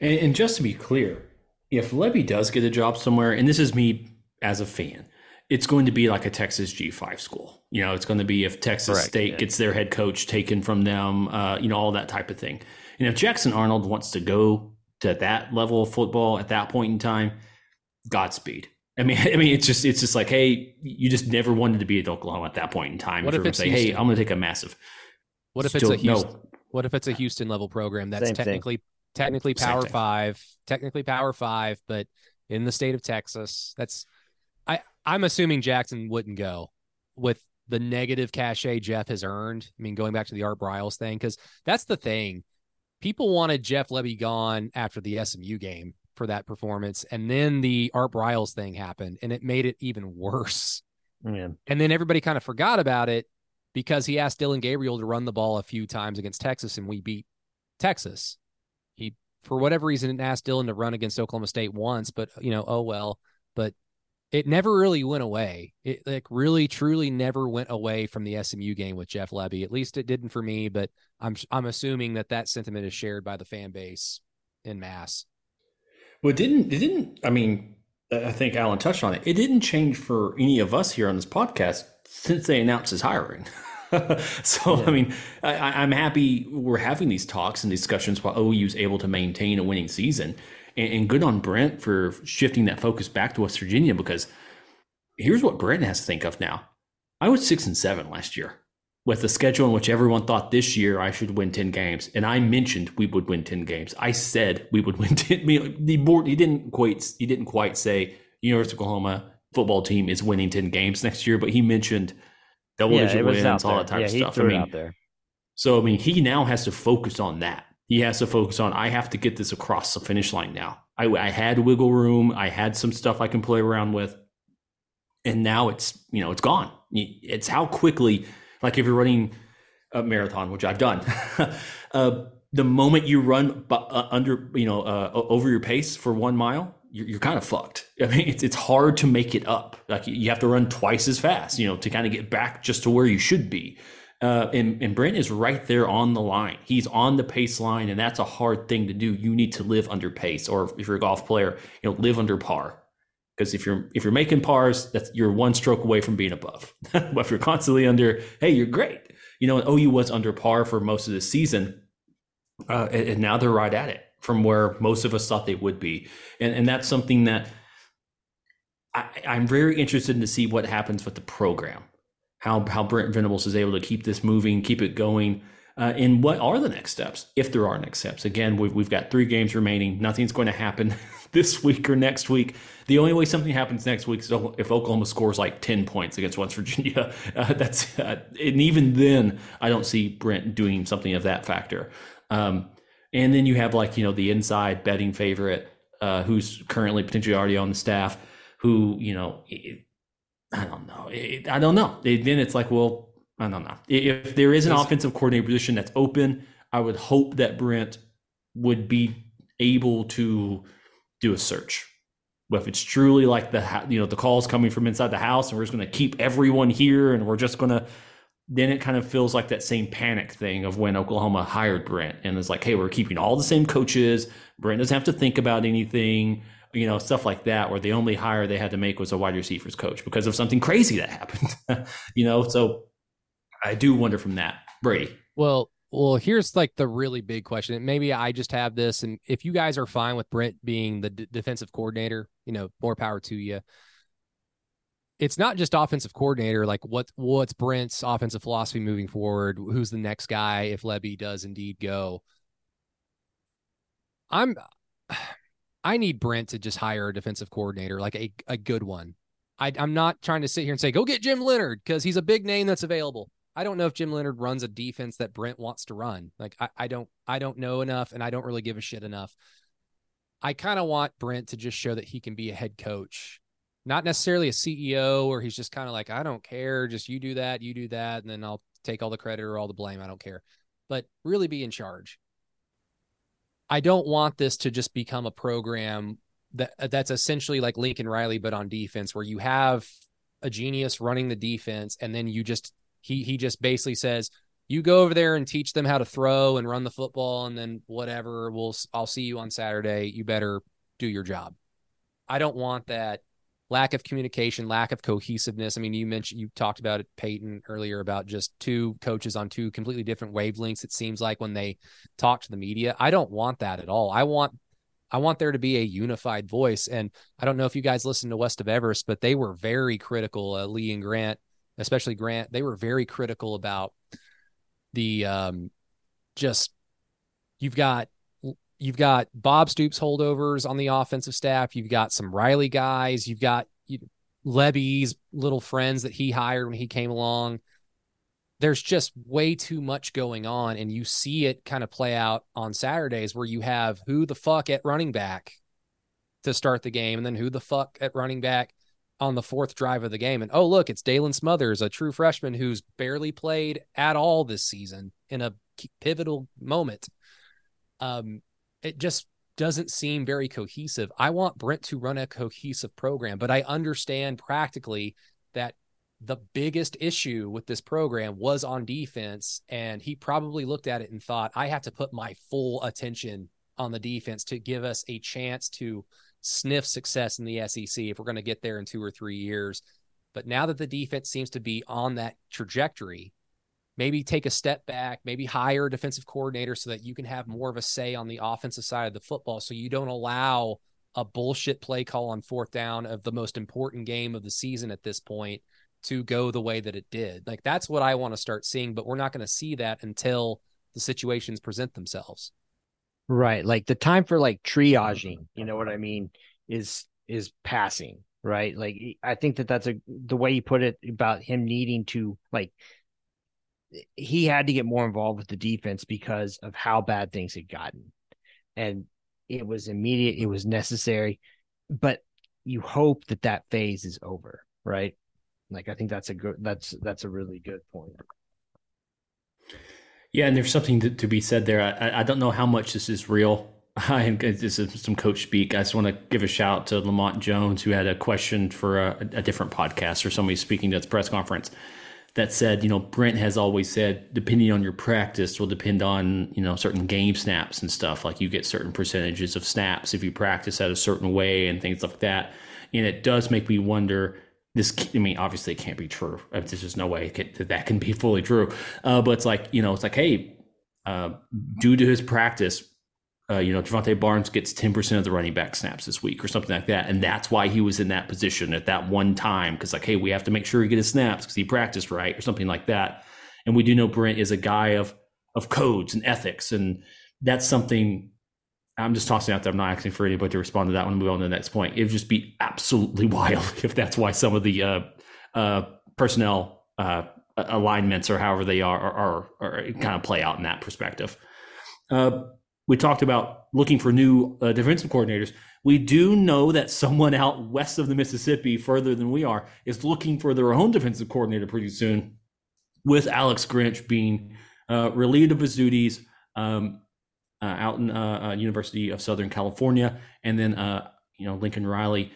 Speaker 2: And, and just to be clear, if Lebby does get a job somewhere, and this is me as a fan, it's going to be like a Texas G5 school. You know, it's going to be if Texas
Speaker 3: Correct,
Speaker 2: State
Speaker 3: yeah.
Speaker 2: gets their head coach taken from them, uh, you know, all that type of thing. And if Jackson Arnold wants to go to that level of football at that point in time, Godspeed. I mean, I mean, it's just it's just like, hey, you just never wanted to be at Oklahoma at that point in time.
Speaker 4: What
Speaker 2: if
Speaker 4: if it's
Speaker 2: going to say, hey, I'm going to take a massive.
Speaker 4: What if
Speaker 2: Still-
Speaker 4: it's a Houston?
Speaker 2: no,
Speaker 4: What if it's a Houston level program that's
Speaker 3: Same thing.
Speaker 4: technically technically Power. Five, technically Power Five, but in the state of Texas? That's I I'm assuming Jackson wouldn't go with the negative cachet Jeff has earned. I mean, going back to the Art Briles thing, because that's the thing. People wanted Jeff Lebby gone after the SMU game for that performance, and then the Art Briles thing happened, and it made it even worse.
Speaker 3: Yeah.
Speaker 4: And then everybody kind of forgot about it because he asked Dillon Gabriel to run the ball a few times against Texas and we beat Texas. He, for whatever reason, didn't Dillon to run against Oklahoma State once, but, you know, oh well. But it never really went away. It like really, truly never went away from the SMU game with Jeff Lebby. At least it didn't for me, but I'm, I'm assuming that that sentiment is shared by the fan base in mass.
Speaker 2: Well, it didn't. It didn't. I mean, I think Alan touched on it. It didn't change for any of us here on this podcast since they announced his hiring. so, I mean, I, I- I'm happy we're having these talks and discussions while OU's able to maintain a winning season. And, and good on Brent for shifting that focus back to West Virginia because here's what Brent has to think of now. I was six and seven last year with the schedule in which everyone thought this year I should win 10 games. And I mentioned we would win 10 games. I said we would win 10. I the board, he didn't quite, he didn't quite say University of Oklahoma football team is winning 10 games next year, but he mentioned double
Speaker 3: Yeah,
Speaker 2: digit wins, all that type
Speaker 3: yeah,
Speaker 2: of stuff. I mean,
Speaker 3: out there.
Speaker 2: so, I mean, he now has to focus on that. He has to focus on, I have to get this across the finish line now. I, I had wiggle room. I had some stuff I can play around with. And now it's, you know, it's gone. It's how quickly, like if you're running a marathon, which I've done. uh, the moment you run uh, under, you know, uh, over your pace for one mile, you're, you're kind of fucked. I mean, it's it's hard to make it up. Like you have to run twice as fast, you know, to kind of get back just to where you should be. Uh, and, and Brent is right there on the line. He's on the pace line, and that's a hard thing to do. You need to live under pace, or if you're a golf player, you know, live under par. Because if you're if you're making pars, that's you're one stroke away from being above. but if you're constantly under, hey, you're great. You know, OU was under par for most of the season, uh, and, and now they're right at it from where most of us thought they would be, and and that's something that I, I'm very interested in to see what happens with the program how how Brent Venables is able to keep this moving, keep it going. Uh, and what are the next steps, if there are next steps? Again, we've, we've got three games remaining. Nothing's going to happen this week or next week. The only way something happens next week is if Oklahoma scores like 10 points against West Virginia. Uh, that's uh, And even then, I don't see Brent doing something of that factor. Um, and then you have like, you know, the inside betting favorite uh, who's currently potentially already on the staff who, you know, it, I don't know. It, I don't know. It, then it's like, well, I don't know. If there is an offensive coordinator position that's open, I would hope that Brent would be able to do a search. But if it's truly like the you know the calls coming from inside the house, and we're just going to keep everyone here, and we're just going to, then it kind of feels like that same panic thing of when Oklahoma hired Brent, and it's like, hey, we're keeping all the same coaches. Brent doesn't have to think about anything you know, stuff like that, where the only hire they had to make was a wide receivers coach because of something crazy that happened. you know, so I do wonder from that. Brady.
Speaker 4: Well, well, here's like the really big question. Maybe I just have this, and if you guys are fine with Brent being the d- defensive coordinator, you know, more power to you. It's not just offensive coordinator. Like, what what's Brent's offensive philosophy moving forward? Who's the next guy if Lebby does indeed go? I'm I need Brent to just hire a defensive coordinator, like a, a good one. I, I'm not trying to sit here and say, go get Jim Leonhard because he's a big name that's available. I don't know if Jim Leonhard runs a defense that Brent wants to run. Like I, I don't I don't know enough and I don't really give a shit enough. I kind of want Brent to just show that he can be a head coach. Not necessarily a CEO or he's just kind of like, I don't care, just you do that, you do that, and then I'll take all the credit or all the blame. I don't care. But really be in charge. I don't want this to just become a program that uh, that's essentially like Lincoln Riley, but on defense, where you have a genius running the defense, and then you just he he just basically says, "You go over there and teach them how to throw and run the football, and then whatever, we'll I'll see you on Saturday. You better do your job." I don't want that lack of communication, lack of cohesiveness. I mean, you mentioned you talked about it, Peyton, earlier about just two coaches on two completely different wavelengths. It seems like when they talk to the media, I don't want that at all. I want I want there to be a unified voice. And I don't know if you guys listen to West of Everest, but they were very critical, uh, Lee and Grant, especially Grant. They were very critical about the um, just you've got you've got Bob Stoops holdovers on the offensive staff. You've got some Riley guys. You've got you, Lebby's little friends that he hired when he came along. There's just way too much going on, and you see it kind of play out on Saturdays where you have who the fuck at running back to start the game, and then who the fuck at running back on the fourth drive of the game. And oh, look, it's Daylan Smothers, a true freshman who's barely played at all this season in a pivotal moment. Um, it just doesn't seem very cohesive. I want Brent to run a cohesive program, but I understand practically that the biggest issue with this program was on defense. And he probably looked at it and thought, I have to put my full attention on the defense to give us a chance to sniff success in the SEC if we're going to get there in two or three years. But now that the defense seems to be on that trajectory, maybe take a step back, maybe hire a defensive coordinator so that you can have more of a say on the offensive side of the football so you don't allow a bullshit play call on fourth down of the most important game of the season at this point to go the way that it did. Like that's what I want to start seeing, but we're not going to see that until the situations present themselves.
Speaker 3: Right. Like the time for like triaging, mm-hmm. you know what I mean, is is passing, right? Like I think that that's a the way you put it about him needing to like he had to get more involved with the defense because of how bad things had gotten. And it was immediate, it was necessary, but you hope that that phase is over, right? Like I think that's a good that's that's a really good point.
Speaker 2: Yeah, and there's something to, to be said there. I, I don't know how much this is real. I this is some coach speak. I just want to give a shout to Lamont Jones, who had a question for a, a different podcast or somebody speaking to its press conference that said, you know, Brent has always said, depending on your practice, will depend on, you know, certain game snaps and stuff. Like you get certain percentages of snaps if you practice at a certain way and things like that. And it does make me wonder. This, I mean, obviously it can't be true. There's just no way that that can be fully true. Uh, but it's like, you know, it's like, hey, uh, due to his practice, uh, you know, Jovantae Barnes gets 10% of the running back snaps this week or something like that. And that's why he was in that position at that one time. Cause like, hey, we have to make sure he get his snaps because he practiced right or something like that. And we do know Brent is a guy of of codes and ethics. And that's something I'm just tossing out there. I'm not asking for anybody to respond to that one. Move on to the next point. It would just be absolutely wild if that's why some of the uh, uh, personnel uh, alignments or however they are, are, are, are, kind of play out in that perspective. Uh, we talked about looking for new uh, defensive coordinators. We do know that someone out west of the Mississippi, further than we are, is looking for their own defensive coordinator pretty soon, with Alex Grinch being uh, relieved of his duties um, uh, out in uh, uh, University of Southern California, and then uh, you know Lincoln Riley.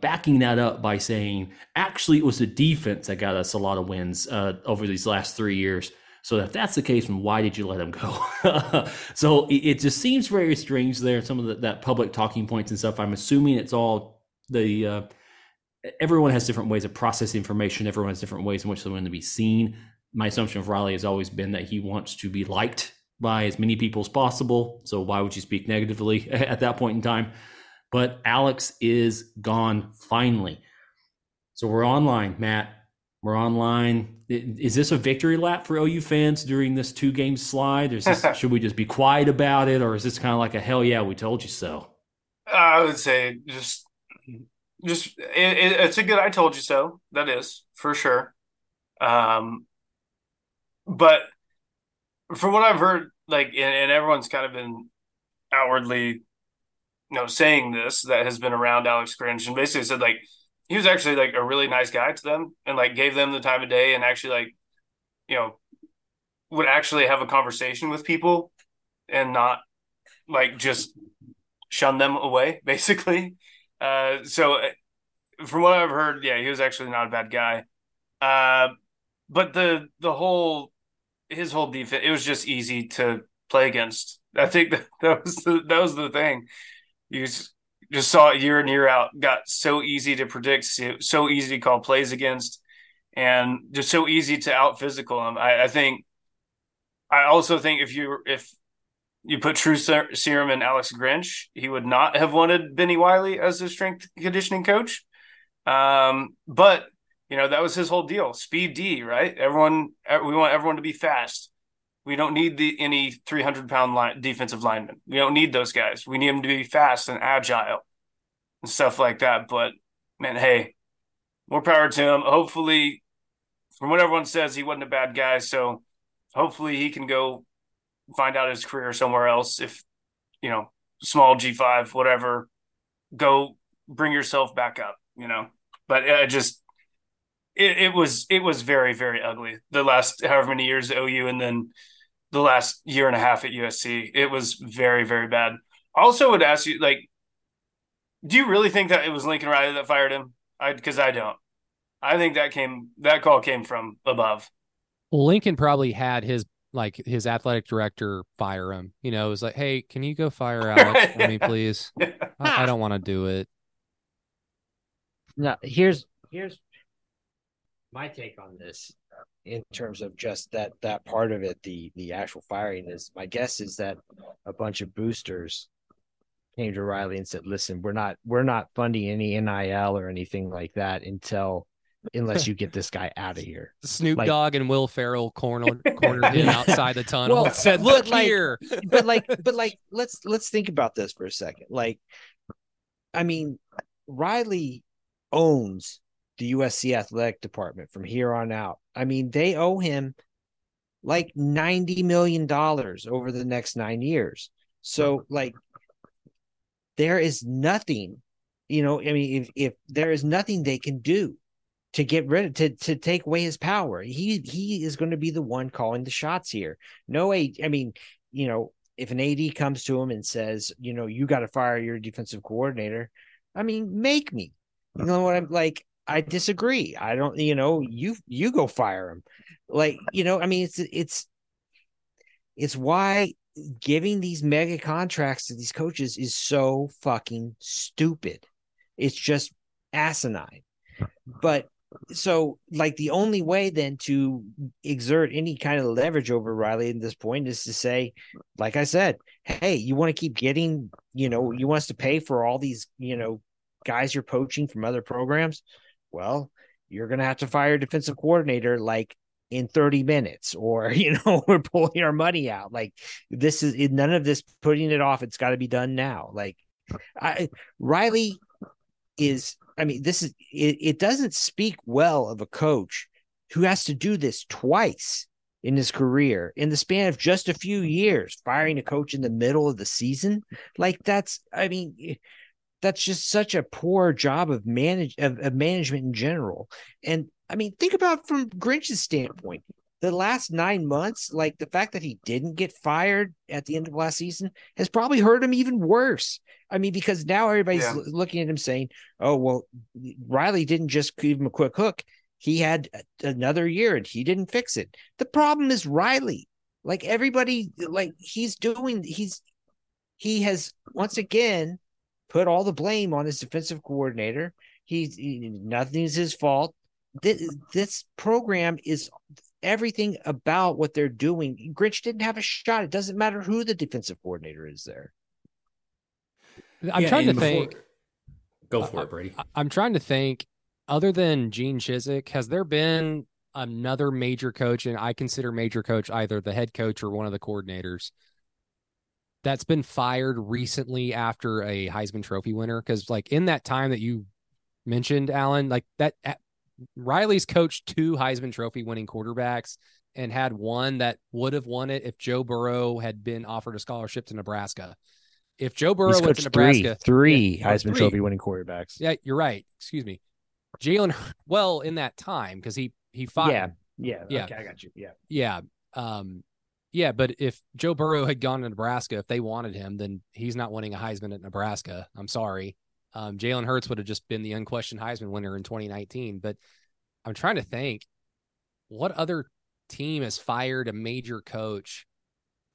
Speaker 2: backing that up by saying, actually, it was the defense that got us a lot of wins over these last three years. So if that's the case, then why did you let him go? so it, it, just seems very strange there. Some of the, that public talking points and stuff. I'm assuming it's all the uh, everyone has different ways of processing information. Everyone has different ways in which they want to be seen. My assumption of Riley has always been that he wants to be liked by as many people as possible. So why would you speak negatively at that point in time? But Alex is gone finally. So we're online, Matt. We're online. Is this a victory lap for OU fans during this two game slide? This, should we just be quiet about it? Or is this kind of like a hell yeah, we told you so?
Speaker 6: I would say just, just it, it, it's a good I told you so. That is for sure. Um, but from what I've heard, like, and, and everyone's kind of been outwardly, you know, saying this that has been around Alex Grinch and basically said like he was actually like a really nice guy to them and like gave them the time of day and actually like you know would actually have a conversation with people and not like just shun them away basically. Uh so uh, from what i've heard yeah he was actually not a bad guy. Uh but the the whole his whole defense it was just easy to play against. I think that, that was the that was the thing. You just saw it year in year out. Got so easy to predict, so easy to call plays against, and just so easy to out physical them. I, I think. I also think if you if you put True Serum and Alex Grinch, he would not have wanted Bennie Wylie as his strength conditioning coach. Um, but you know that was his whole deal. Speed D, right? Everyone, we want everyone to be fast. We don't need the any 300 pound line, defensive lineman. We don't need those guys. We need them to be fast and agile and stuff like that. But man, hey, more power to him. Hopefully, from what everyone says, he wasn't a bad guy. So hopefully he can go find out his career somewhere else. If, you know, small G5, whatever, go bring yourself back up, you know. But I just, it, it was it was very very ugly the last however many years OU and then the last year and a half at USC. It was very, very bad. I also would ask you, like, do you really think that it was Lincoln Riley that fired him? I because I don't. I think that came that call came from above.
Speaker 4: Well, Lincoln probably had his like his athletic director fire him. You know, it was like, hey, can you go fire Alex for me, please? I, I don't want to do it.
Speaker 3: Now, here's here's my take on this in terms of just that that part of it the the actual firing is my guess is that a bunch of boosters came to Riley and said listen we're not we're not funding any NIL or anything like that until unless you get this guy out of here.
Speaker 4: Snoop like, Dogg and Will Ferrell cornered cornered him outside the tunnel well, and said look
Speaker 3: like,
Speaker 4: here.
Speaker 3: but like but like let's let's think about this for a second. Like I mean Riley owns the USC athletic department from here on out. I mean, they owe him like $90 million over the next nine years. So, like, there is nothing, you know, I mean, if, if there is nothing they can do to get rid of to to take away his power. He he is going to be the one calling the shots here. No, way. I mean, you know, if an AD comes to him and says, you know, you got to fire your defensive coordinator, I mean, make me. You know what I'm like? I disagree. I don't, you know, you you go fire him. Like, you know, I mean, it's it's it's why giving these mega contracts to these coaches is so fucking stupid. It's just asinine. But so like the only way then to exert any kind of leverage over Riley at this point is to say, like I said, hey, you want to keep getting, you know, you want us to pay for all these, you know, guys you're poaching from other programs. Well, you're gonna have to fire a defensive coordinator like in 30 minutes, or you know, we're pulling our money out. Like this is none of this putting it off. It's got to be done now. Like I Riley is I mean, this is it, it doesn't speak well of a coach who has to do this twice in his career in the span of just a few years, firing a coach in the middle of the season. Like that's I mean, that's just such a poor job of manage of, of management in general. And I mean, think about from Grinch's standpoint the last nine months, like the fact that he didn't get fired at the end of last season has probably hurt him even worse. I mean, because now everybody's yeah. looking at him saying, oh, well, Riley didn't just give him a quick hook. He had another year and he didn't fix it. The problem is Riley. Like everybody, like he's doing, he's, he has once again put all the blame on his defensive coordinator. He's he, nothing's his fault. This, this program is everything about what they're doing. Grinch didn't have a shot. It doesn't matter who the defensive coordinator is there.
Speaker 4: I'm yeah, trying to before... think.
Speaker 2: Go for uh, it, Brady.
Speaker 4: I, I'm trying to think. Other than Gene Chizik, has there been another major coach, and I consider major coach either the head coach or one of the coordinators that's been fired recently after a Heisman Trophy winner? Because like in that time that you mentioned, Alan, like that Riley's coached two Heisman Trophy winning quarterbacks and had one that would have won it if Joe Burrow had been offered a scholarship to Nebraska. If Joe Burrow went to Nebraska,
Speaker 3: three, three yeah, Heisman three. Trophy winning quarterbacks.
Speaker 4: Yeah, you're right. Excuse me, Jalen. Well, in that time because he he fought.
Speaker 3: Yeah, yeah, yeah. Okay, I got you. Yeah,
Speaker 4: yeah, um, yeah. But if Joe Burrow had gone to Nebraska, if they wanted him, then he's not winning a Heisman at Nebraska. I'm sorry. Um, Jalen Hurts would have just been the unquestioned Heisman winner in 2019. But I'm trying to think what other team has fired a major coach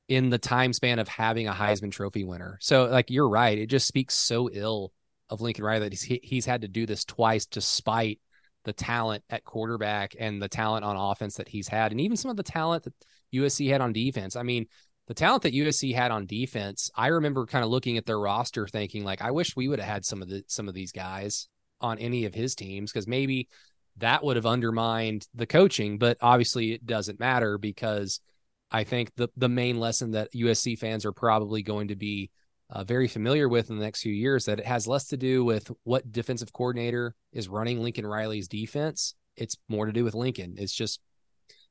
Speaker 4: in the time span of having a Heisman Trophy winner. So, like, you're right. It just speaks so ill of Lincoln Riley that he's, he's had to do this twice despite the talent at quarterback and the talent on offense that he's had, and even some of the talent that USC had on defense. I mean, the talent that USC had on defense, I remember kind of looking at their roster thinking like I wish we would have had some of the some of these guys on any of his teams because maybe that would have undermined the coaching, but obviously it doesn't matter because I think the the main lesson that USC fans are probably going to be uh, very familiar with in the next few years that it has less to do with what defensive coordinator is running Lincoln Riley's defense. It's more to do with Lincoln. It's just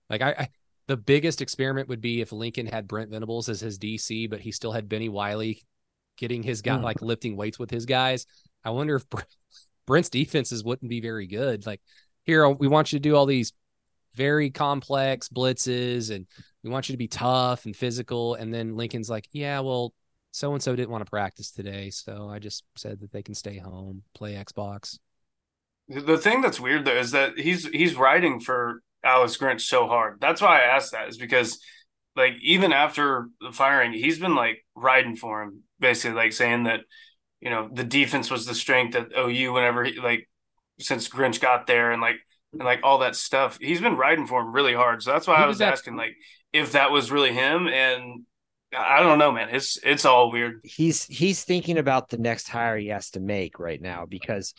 Speaker 4: like I, I the biggest experiment would be if Lincoln had Brent Venables as his DC, but he still had Bennie Wylie getting his guy, mm. like lifting weights with his guys. I wonder if Brent's defenses wouldn't be very good. Like, here, we want you to do all these very complex blitzes and we want you to be tough and physical. And then Lincoln's like, yeah, well, so and so didn't want to practice today. So I just said that they can stay home, play Xbox.
Speaker 6: The thing that's weird though is that he's he's writing for Alex Grinch so hard. That's why I asked that is because like even after the firing, he's been like riding for him, basically like saying that you know the defense was the strength at OU whenever he like since Grinch got there and like and like all that stuff. He's been riding for him really hard. So that's why I was that? asking like if that was really him and I don't know, man. It's it's all weird.
Speaker 3: He's he's thinking about the next hire he has to make right now because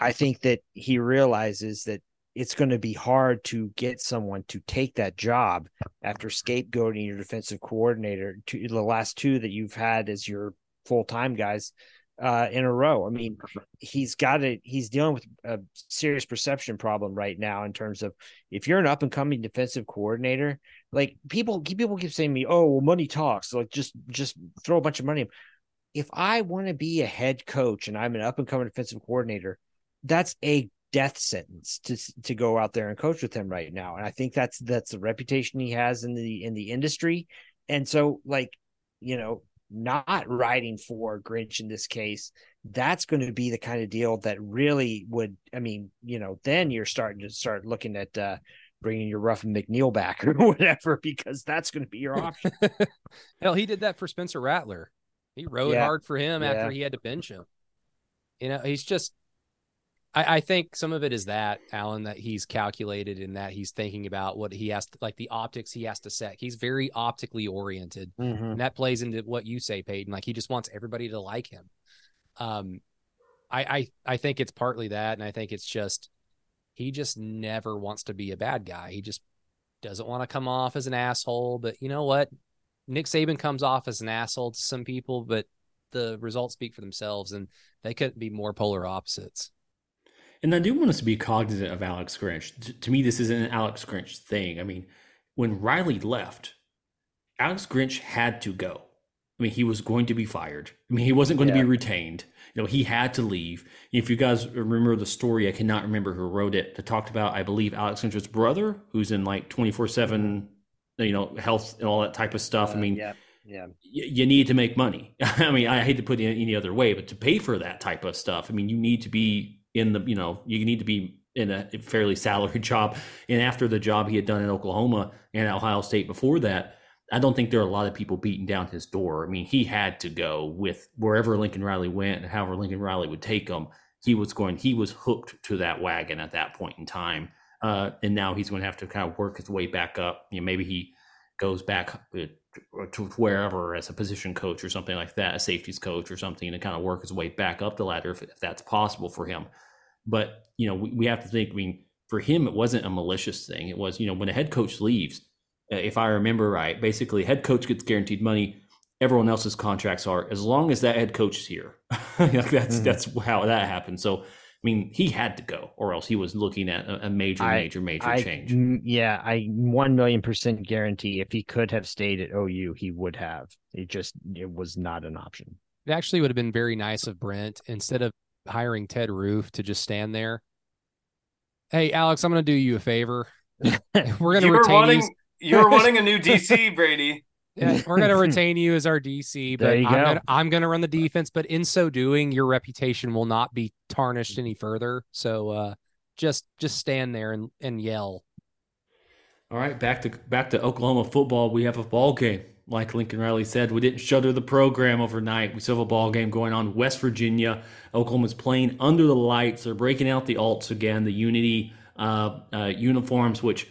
Speaker 3: I think that he realizes that it's going to be hard to get someone to take that job after scapegoating your defensive coordinator to the last two that you've had as your full-time guys uh, in a row. I mean, he's got it. He's dealing with a serious perception problem right now in terms of if you're an up and coming defensive coordinator, like people, people keep saying to me, "Oh, well, money talks." Like just, just throw a bunch of money. If I want to be a head coach and I'm an up and coming defensive coordinator, that's a death sentence to to go out there and coach with him right now. And I think that's that's the reputation he has in the in the industry. And so like, you know, not riding for Grinch in this case, that's going to be the kind of deal that really would I mean, you know, then you're starting to start looking at uh bringing your Ruffin McNeill back or whatever because that's going to be your option.
Speaker 4: Hell, he did that for Spencer Rattler. He rode
Speaker 3: Yeah.
Speaker 4: hard for him after he had to bench him. You know, he's just. I, I think some of it is that Alan that he's calculated and that he's thinking about what he has to like the optics he has to set. He's very optically oriented,
Speaker 3: Mhm.
Speaker 4: and that plays into what you say, Peyton. Like he just wants everybody to like him. Um, I I I think it's partly that, and I think it's just he just never wants to be a bad guy. He just doesn't want to come off as an asshole. But you know what? Nick Saban comes off as an asshole to some people, but the results speak for themselves, and they couldn't be more polar opposites.
Speaker 2: And I do want us to be cognizant of Alex Grinch. T- to me, this isn't an Alex Grinch thing. I mean, when Riley left, Alex Grinch had to go. I mean, he was going to be fired. I mean, he wasn't going to be retained. You know, he had to leave. If you guys remember the story, I cannot remember who wrote it. That talked about, I believe, Alex Grinch's brother, who's in like twenty four seven, you know, health and all that type of stuff. I
Speaker 3: Uh,
Speaker 2: mean,
Speaker 3: yeah, yeah.
Speaker 2: y- you need to make money. I mean, I hate to put it any other way, but to pay for that type of stuff, I mean, you need to be in the, you know, you need to be in a fairly salaried job. And after the job he had done in Oklahoma and Ohio State before that, I don't think there are a lot of people beating down his door. I mean, he had to go with wherever Lincoln Riley went and however Lincoln Riley would take him. He was going, he was hooked to that wagon at that point in time. Uh, and now he's going to have to kind of work his way back up. You know, maybe he goes back uh, to wherever as a position coach or something like that, a safeties coach or something, to kind of work his way back up the ladder if, if that's possible for him. But you know, we, we have to think. I mean, for him, it wasn't a malicious thing. It was, you know, when a head coach leaves, uh, if I remember right, basically, head coach gets guaranteed money. Everyone else's contracts are as long as that head coach is here. Like, that's
Speaker 3: Mhm.
Speaker 2: that's how that happened. So, I mean, he had to go, or else he was looking at a, a major,
Speaker 3: I-
Speaker 2: major, major
Speaker 3: I,
Speaker 2: change.
Speaker 3: yeah, I one million percent guarantee if he could have stayed at OU, he would have. It just it was not an option.
Speaker 4: It actually would have been very nice of Brent instead of hiring Ted Roof to just stand there. Hey, Alex, I'm going to do you a favor. We're going to retain
Speaker 6: wanting
Speaker 4: you.
Speaker 6: you were wanting a new DC, Brady.
Speaker 4: Yeah, we're going to retain you as our DC, but
Speaker 3: There you
Speaker 4: I'm gonna, I'm going to run the defense. But in so doing, your reputation will not be tarnished any further. So uh, just just stand there and, and yell.
Speaker 2: All right, back to back to Oklahoma football. We have a ball game. Like Lincoln Riley said, we didn't shutter the program overnight. We still have a ball game going on. West Virginia, Oklahoma's playing under the lights. They're breaking out the alts again, the Unity uh, uh, uniforms, which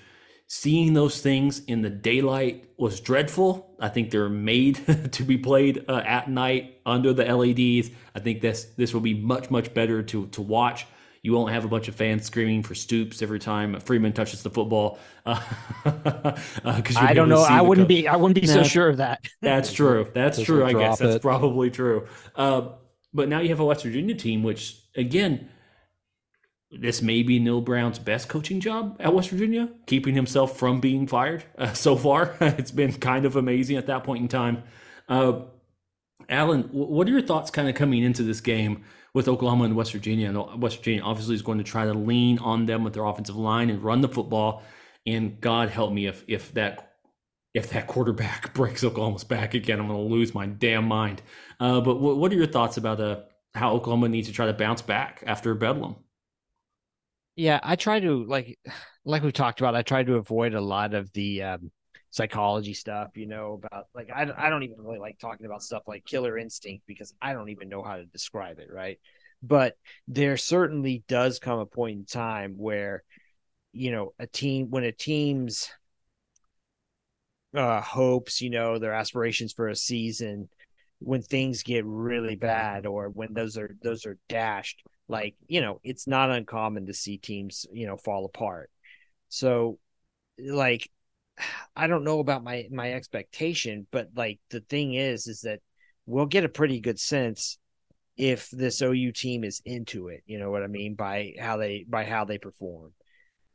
Speaker 2: seeing those things in the daylight was dreadful. I think they're made to be played uh, at night under the LEDs. I think this this will be much much better to to watch. You won't have a bunch of fans screaming for Stoops every time Freeman touches the football. Uh, 'cause you'll
Speaker 3: I don't know. I wouldn't
Speaker 2: co-
Speaker 3: be. I wouldn't be so sure of that.
Speaker 2: That's true. That's
Speaker 4: Just
Speaker 2: true. I guess
Speaker 4: drop
Speaker 2: that's probably true. Uh, but now you have a West Virginia team, which again, this may be Neal Brown's best coaching job at West Virginia, keeping himself from being fired uh, so far. it's been kind of amazing at that point in time. Uh, Alan, what are your thoughts kind of coming into this game with Oklahoma and West Virginia? And West Virginia obviously is going to try to lean on them with their offensive line and run the football. And God help me if if that if that quarterback breaks Oklahoma's back again, I'm going to lose my damn mind. Uh, but what, what are your thoughts about uh, how Oklahoma needs to try to bounce back after Bedlam?
Speaker 3: Yeah, I try to like like we talked about, I try to avoid a lot of the um psychology stuff, you know, about like I I don't even really like talking about stuff like killer instinct because I don't even know how to describe it, right? But there certainly does come a point in time where you know, a team when a team's uh hopes, you know, their aspirations for a season when things get really bad or when those are those are dashed like you know it's not uncommon to see teams you know fall apart so like i don't know about my my expectation but like the thing is is that we'll get a pretty good sense if this ou team is into it you know what i mean by how they by how they perform.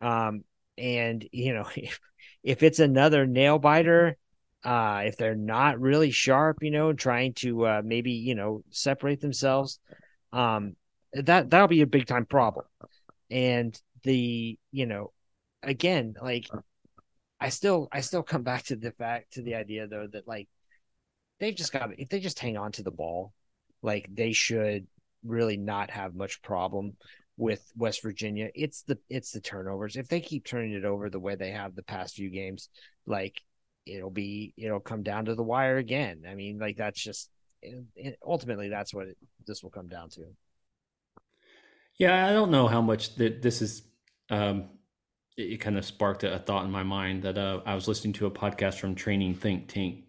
Speaker 3: Um and you know if if it's another nail biter uh if they're not really sharp you know trying to uh maybe you know separate themselves um that that'll be a big time problem. And the, you know, again, like I still I still come back to the fact to the idea though that like they've just got if they just hang on to the ball, like they should really not have much problem with West Virginia. It's the it's the turnovers. If they keep turning it over the way they have the past few games, like it'll be it'll come down to the wire again. I mean, like that's just ultimately that's what it, this will come down to.
Speaker 2: Yeah, I don't know how much that this is. Um, it, kind of sparked a, thought in my mind that uh, I was listening to a podcast from Training Think Tank,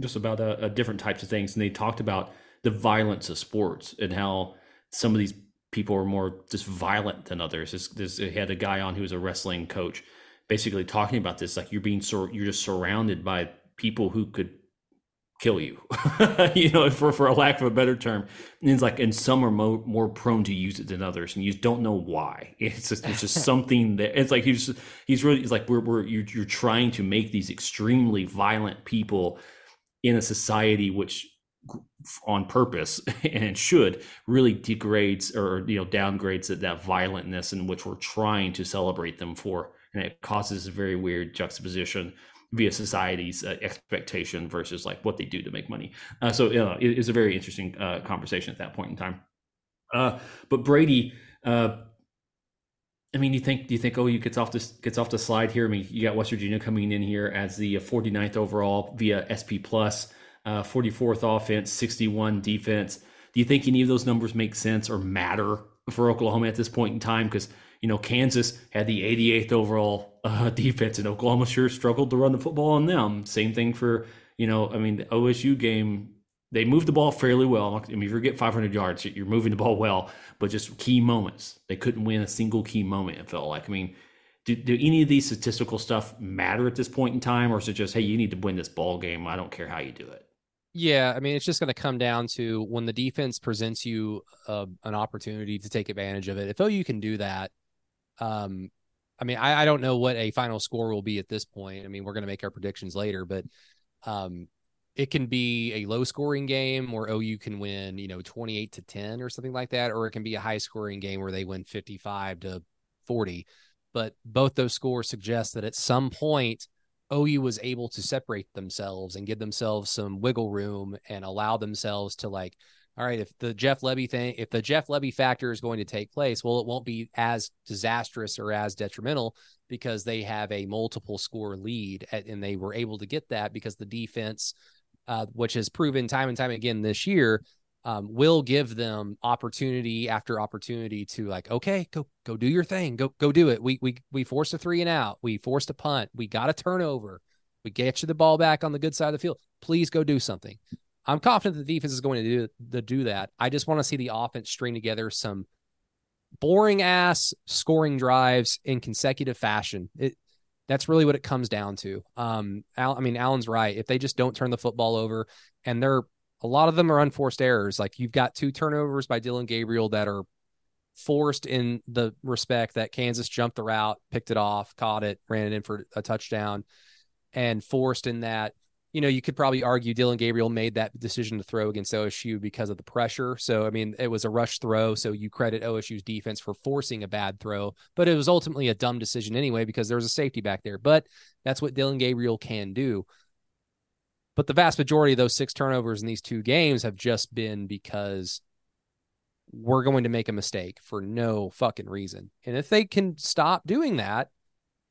Speaker 2: just about uh, different types of things, and they talked about the violence of sports and how some of these people are more just violent than others. This, this they had a guy on who was a wrestling coach, basically talking about this, like you're being so you're just surrounded by people who could kill you, you know, for for a lack of a better term. And it's like, and some are more more prone to use it than others, and you don't know why. It's just it's just something that it's like he's he's really it's like we're we're you're, you're trying to make these extremely violent people in a society which on purpose and should really degrades or you know downgrades that, that violentness in which we're trying to celebrate them for and it causes a very weird juxtaposition via society's uh, expectation versus like what they do to make money. Uh, so you know, it is a very interesting uh, conversation at that point in time. Uh, but Brady, uh, I mean, you think do you think oh you gets off this gets off the slide here? I mean, you got West Virginia coming in here as the 49th overall via SP plus, 44th uh, offense, 61 defense. Do you think any of those numbers make sense or matter for Oklahoma at this point in time? Because you know, Kansas had the 88th overall uh, defense, and Oklahoma sure struggled to run the football on them. Same thing for, you know, I mean, the OSU game, they moved the ball fairly well. I mean, if you get 500 yards, you're moving the ball well, but just key moments. They couldn't win a single key moment, it felt like. I mean, do, do any of these statistical stuff matter at this point in time, or is it just, hey, you need to win this ball game? I don't care how you do it?
Speaker 4: Yeah, I mean, it's just going to come down to when the defense presents you uh, an opportunity to take advantage of it. If OU can do that, um, I mean, I, I don't know what a final score will be at this point. I mean, we're going to make our predictions later, but um, it can be a low scoring game where OU can win, you know, 28 to 10 or something like that, or it can be a high scoring game where they win 55 to 40. But both those scores suggest that at some point, OU was able to separate themselves and give themselves some wiggle room and allow themselves to like all right, if the Jeff Lebby thing, if the Jeff Lebby factor is going to take place, well, it won't be as disastrous or as detrimental because they have a multiple score lead, at, and they were able to get that because the defense, uh, which has proven time and time again this year, um, will give them opportunity after opportunity to like, okay, go go do your thing, go go do it. We we we forced a three and out, we forced a punt, we got a turnover, we get you the ball back on the good side of the field. Please go do something. I'm confident the defense is going to do to do that. I just want to see the offense string together some boring ass scoring drives in consecutive fashion. It that's really what it comes down to. Um, Al, I mean, Allen's right. If they just don't turn the football over, and they're a lot of them are unforced errors. Like you've got two turnovers by Dillon Gabriel that are forced in the respect that Kansas jumped the route, picked it off, caught it, ran it in for a touchdown, and forced in that you know, you could probably argue Dillon Gabriel made that decision to throw against OSU because of the pressure. So, I mean, it was a rush throw. So you credit OSU's defense for forcing a bad throw, but it was ultimately a dumb decision anyway because there was a safety back there. But that's what Dillon Gabriel can do. But the vast majority of those six turnovers in these two games have just been because we're going to make a mistake for no fucking reason. And if they can stop doing that,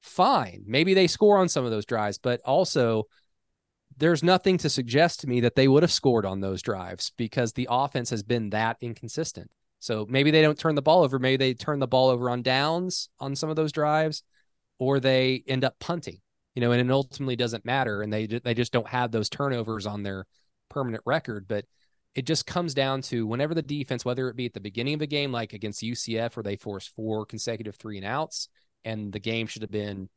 Speaker 4: fine. Maybe they score on some of those drives, but also there's nothing to suggest to me that they would have scored on those drives because the offense has been that inconsistent. So maybe they don't turn the ball over. Maybe they turn the ball over on downs on some of those drives, or they end up punting. You know, and it ultimately doesn't matter, and they they just don't have those turnovers on their permanent record. But it just comes down to whenever the defense, whether it be at the beginning of a game like against UCF, where they forced four consecutive three and outs, and the game should have been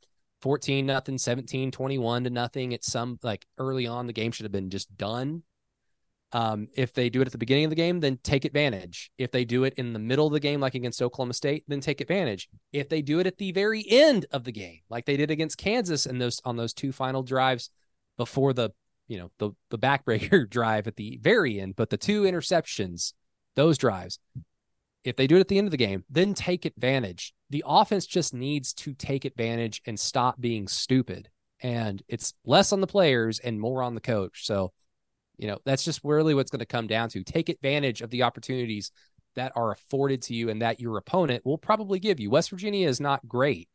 Speaker 4: 14 nothing, 17, 21 to nothing. It's some like early on, the game should have been just done. Um, if they do it at the beginning of the game, then take advantage. If they do it in the middle of the game, like against Oklahoma State, then take advantage. If they do it at the very end of the game, like they did against Kansas and those on those two final drives before the you know the the backbreaker drive at the very end, but the two interceptions, those drives, if they do it at the end of the game, then take advantage. The offense just needs to take advantage and stop being stupid. And it's less on the players and more on the coach. So, you know, that's just really what's going to come down to. Take advantage of the opportunities that are afforded to you and that your opponent will probably give you. West Virginia is not great.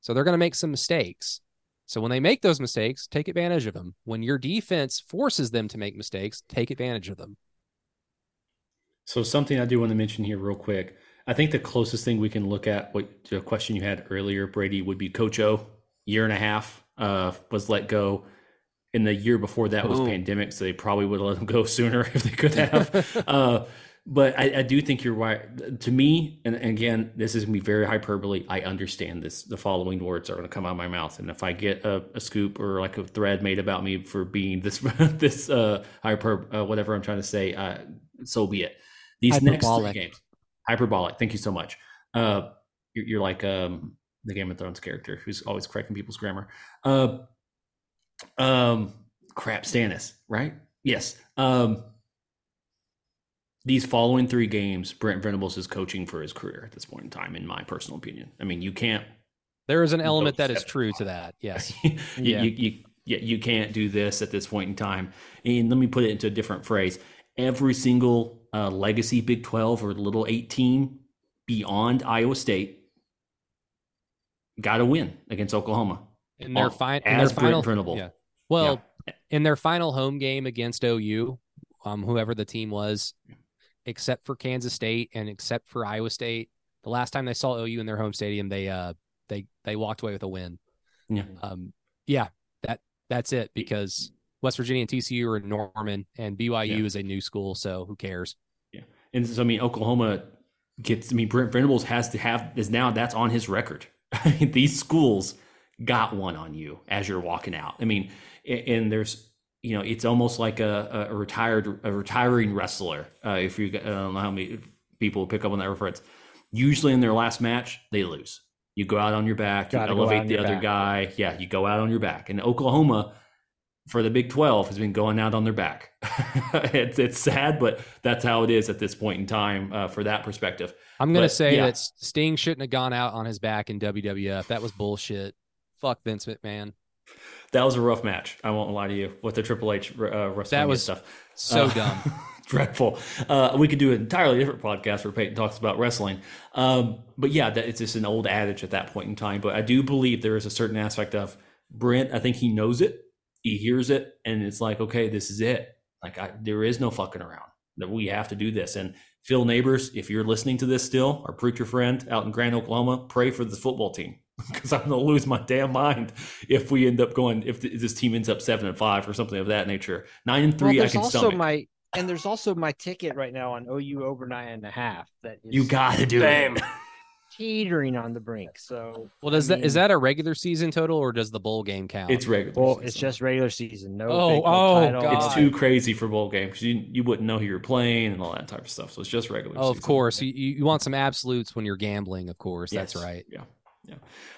Speaker 4: So they're going to make some mistakes. So when they make those mistakes, take advantage of them. When your defense forces them to make mistakes, take advantage of them.
Speaker 2: So something I do want to mention here real quick. I think the closest thing we can look at what the question you had earlier, Brady, would be Coach O. Year and a half uh, was let go. And the year before that was
Speaker 4: Boom.
Speaker 2: pandemic, so they probably would have let him go sooner if they could have. uh, but I, I do think you're right. To me, and again, this is gonna be very hyperbole. I understand this. The following words are going to come out of my mouth, and if I get a, a scoop or like a thread made about me for being this this uh, hyper uh, whatever I'm trying to say, uh, so be it. These next three games, hyperbolic. Thank you so much. Uh, you're, you're like um, the Game of Thrones character who's always correcting people's grammar. Uh, um, crap, Stannis, right? Yes. Um, these following three games, Brent Venables is coaching for his career at this point in time, in my personal opinion. I mean, you can't
Speaker 4: There is an element that is true to that. Yes.
Speaker 2: you,
Speaker 4: Yeah.
Speaker 2: you, you, yeah, you can't do this at this point in time. And let me put it into a different phrase. Every single uh, legacy Big 12 or little 18 beyond Iowa State got to win against Oklahoma.
Speaker 4: In their, fi- in their
Speaker 2: as
Speaker 4: final
Speaker 2: Venable.
Speaker 4: Yeah. Well, in their final home game against OU, um, whoever the team was, except for Kansas State and except for Iowa State, the last time they saw OU in their home stadium, they uh they they walked away with a win.
Speaker 2: Yeah.
Speaker 4: Um, yeah, that that's it because West Virginia and TCU are in Norman and BYU
Speaker 2: Yeah.
Speaker 4: is a new school, so who cares?
Speaker 2: And so, I mean, Oklahoma gets, I mean, Brent Venables has to have, is now that's on his record. I mean, these schools got one on you as you're walking out. I mean, and there's, you know, it's almost like a, a retired, a retiring wrestler. Uh, if you, I don't know how many people pick up on that reference. Usually in their last match, they lose. You go out on your back, you
Speaker 3: Gotta go out
Speaker 2: elevate the other
Speaker 3: back.
Speaker 2: guy. Yeah, you go out on your back. And Oklahoma, for the Big 12 has been going out on their back. it's, it's sad, but that's how it is at this point in time uh, for that perspective.
Speaker 4: I'm gonna say
Speaker 2: yeah.
Speaker 4: that Sting shouldn't have gone out on his back in WWF. That was bullshit. Fuck Vince McMahon.
Speaker 2: That was a rough match. I won't lie to you with the Triple H uh, wrestling
Speaker 4: was
Speaker 2: stuff.
Speaker 4: So
Speaker 2: Uh,
Speaker 4: dumb.
Speaker 2: dreadful. Uh, we could do an entirely different podcast where Peyton talks about wrestling. Um, but yeah, that, it's just an old adage at that point in time. But I do believe there is a certain aspect of Brent. I think he knows it, he hears it, and it's like, okay, this is it. Like I, there is no fucking around. That we have to do this. And Phil Neighbors, if you're listening to this still, our preacher friend out in Grand Oklahoma, pray for this football team because I'm going to lose my damn mind if we end up going if this team ends up seven and five or something of that nature. Nine and
Speaker 3: Well,
Speaker 2: three, I can
Speaker 3: also
Speaker 2: stomach.
Speaker 3: my and there's also my ticket right now on OU over nine and a half. That is
Speaker 2: You got to do
Speaker 6: Same.
Speaker 2: it.
Speaker 3: teetering on the brink. So
Speaker 4: Well, does
Speaker 3: I
Speaker 4: that is
Speaker 3: mean,
Speaker 4: that a regular season total or does the bowl game count?
Speaker 2: It's regular.
Speaker 3: well,
Speaker 2: season.
Speaker 3: it's just regular season. No,
Speaker 4: Oh,
Speaker 3: Big 12
Speaker 4: oh,
Speaker 3: title.
Speaker 4: God.
Speaker 2: it's too crazy for bowl games. You you wouldn't know who you're playing and all that type of stuff. So it's just regular.
Speaker 4: oh, of course. You, you you want some absolutes when you're gambling, of course. That's right.
Speaker 2: Yeah. Yeah.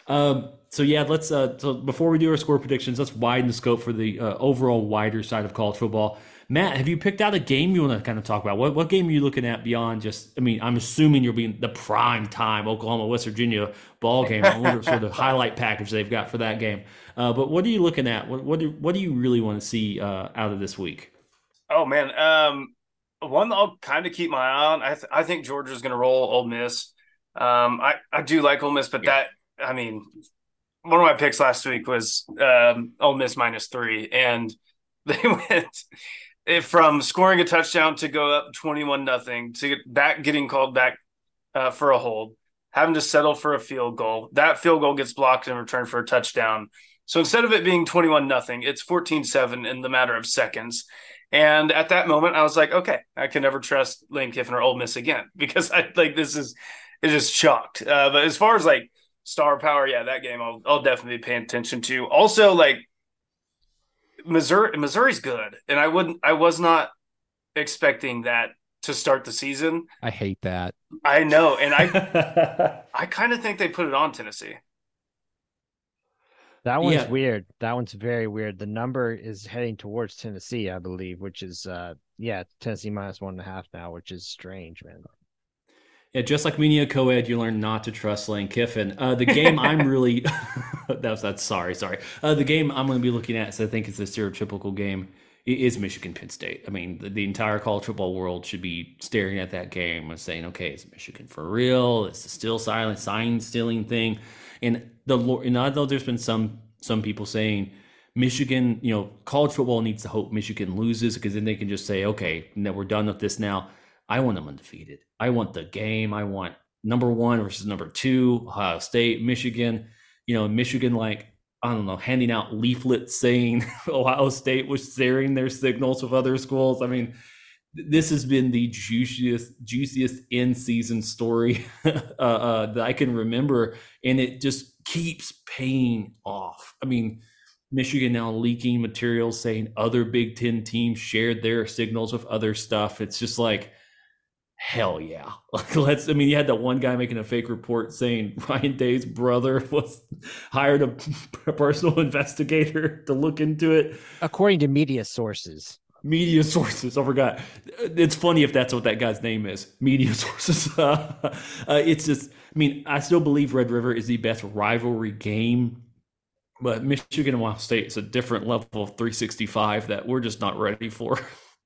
Speaker 2: Um, so yeah, let's uh so before we do our score predictions, let's widen the scope for the uh, overall wider side of college football. Matt, have you picked out a game you want to kind of talk about? What what game are you looking at beyond just I mean, I'm assuming you'll be in the prime time Oklahoma West Virginia ball game. I wonder sort of highlight package they've got for that game. Uh, but what are you looking at? What what do, what do you really want to see uh, out of this week?
Speaker 6: Oh man, um, one that I'll kind of keep my eye on. I th- I think Georgia's going to roll Ole Miss. Um, I I do like Ole Miss, but that I mean, one of my picks last week was um Ole Miss minus three, and they went it from scoring a touchdown to go up twenty one nothing to get back getting called back uh, for a hold, having to settle for a field goal. That field goal gets blocked in return for a touchdown. So instead of it being 21 nothing, it's 14-7 in the matter of seconds. And at that moment, I was like, okay, I can never trust Lane Kiffin or Ole Miss again because I like this is it just shocked. Uh, but as far as like star power, yeah, that game I'll I'll definitely be paying attention to. Also, like Missouri, Missouri's good, and I wouldn't, I was not expecting that to start the season.
Speaker 4: I hate that.
Speaker 6: I know, and I I kind of think they put it on Tennessee.
Speaker 3: That one's
Speaker 2: Yeah.
Speaker 3: weird. That one's very weird. The number is heading towards Tennessee, I believe, which is uh yeah, Tennessee minus one and a half now, which is strange, man.
Speaker 2: Yeah, just like Media Co-ed, you learn not to trust Lane Kiffin. Uh, the game I'm really that's that's sorry, sorry. Uh, the game I'm going to be looking at, so I think it's a stereotypical game, is Michigan Penn State. I mean, the, the entire college football world should be staring at that game and saying, okay, is Michigan for real? It's the still silent sign stealing thing? And the lo- and although there's been some some people saying Michigan, you know, college football needs to hope Michigan loses because then they can just say, okay, no, we're done with this now. I want them undefeated. I want the game. I want number one versus number two, Ohio State, Michigan. You know, Michigan, like, I don't know, handing out leaflets saying Ohio State was sharing their signals with other schools. I mean, this has been the juiciest, juiciest in season story uh, uh, that I can remember. And it just keeps paying off. I mean, Michigan now leaking materials saying other Big Ten teams shared their signals with other stuff. It's just like, hell yeah. Like, let's, I mean, you had that one guy making a fake report saying Ryan Day's brother was hired a, personal investigator to look into it.
Speaker 3: According to media sources.
Speaker 2: Media sources. I forgot. It's funny if that's what that guy's name is. Media sources. uh, it's just, I mean, I still believe Red River is the best rivalry game but Michigan and Ohio State is a different level of 365 that we're just not ready for.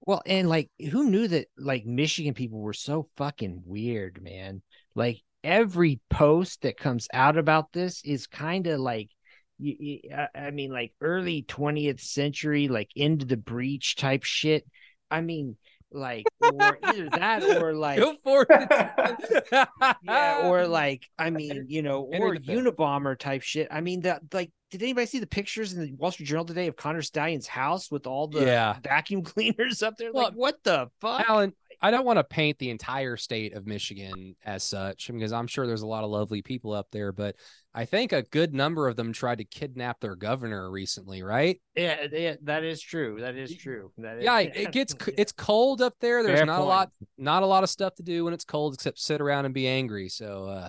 Speaker 3: Well, and like, who knew that like Michigan people were so fucking weird, man? Like every post that comes out about this is kind of like, you, you, I- mean, like early 20th century, like into the breach type shit. I mean, like, or either that or like,
Speaker 4: Go for it.
Speaker 3: yeah, or like, I mean, you know, or. Unabomber type shit. I mean, that like, did anybody see the pictures in the Wall Street Journal today of Connor Stalions' house with all the
Speaker 4: Yeah.
Speaker 3: vacuum cleaners up there?
Speaker 4: Well,
Speaker 3: like, what the fuck?
Speaker 4: Alan, I don't want to paint the entire state of Michigan as such because I'm sure there's a lot of lovely people up there, but I think a good number of them tried to kidnap their governor recently, right?
Speaker 3: Yeah, yeah, that is true. That is true. That is,
Speaker 4: Yeah, it gets it's cold up there. There's
Speaker 3: Fair
Speaker 4: not a lot not a lot of stuff to do when it's cold except sit around and be angry. So uh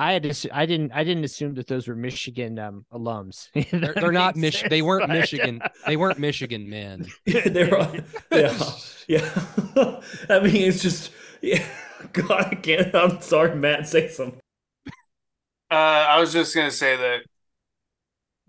Speaker 3: I had to, I didn't I didn't assume that those were Michigan um alums.
Speaker 4: they're, they're not Mich- they weren't Michigan. They weren't Michigan men.
Speaker 2: They're all, yeah, yeah. I mean, it's just, yeah. God, I can't. I'm sorry, Matt. Say something.
Speaker 6: Uh, I was just gonna say that,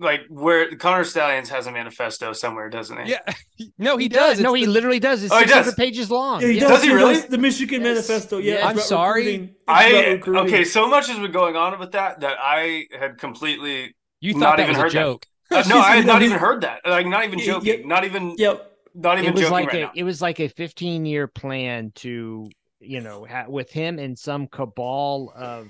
Speaker 6: like, where Connor Stalions has a manifesto somewhere, doesn't he?
Speaker 4: Yeah. No, he,
Speaker 3: He
Speaker 4: does.
Speaker 3: does. No,
Speaker 4: It's
Speaker 3: he
Speaker 4: the-
Speaker 3: literally does. It's
Speaker 6: Oh, he does?
Speaker 3: 600 pages long.
Speaker 2: Yeah, he
Speaker 3: Yeah.
Speaker 2: does.
Speaker 6: Does he really?
Speaker 2: does The Michigan
Speaker 3: Yes.
Speaker 2: Manifesto. Yeah,
Speaker 3: Yes.
Speaker 4: I'm sorry.
Speaker 6: I okay. So much has been going on with that that I had completely
Speaker 4: You
Speaker 6: Not
Speaker 4: thought that
Speaker 6: even
Speaker 4: was a
Speaker 6: heard that.
Speaker 4: joke.
Speaker 6: uh, no, I had not even heard that. Like, not even
Speaker 2: Yeah,
Speaker 6: joking.
Speaker 2: yeah.
Speaker 6: Not even.
Speaker 2: Yep.
Speaker 6: Not even
Speaker 3: It was
Speaker 6: joking
Speaker 3: like
Speaker 6: right
Speaker 3: a
Speaker 6: now.
Speaker 3: it was like a 15 year plan to you know ha- with him and some cabal of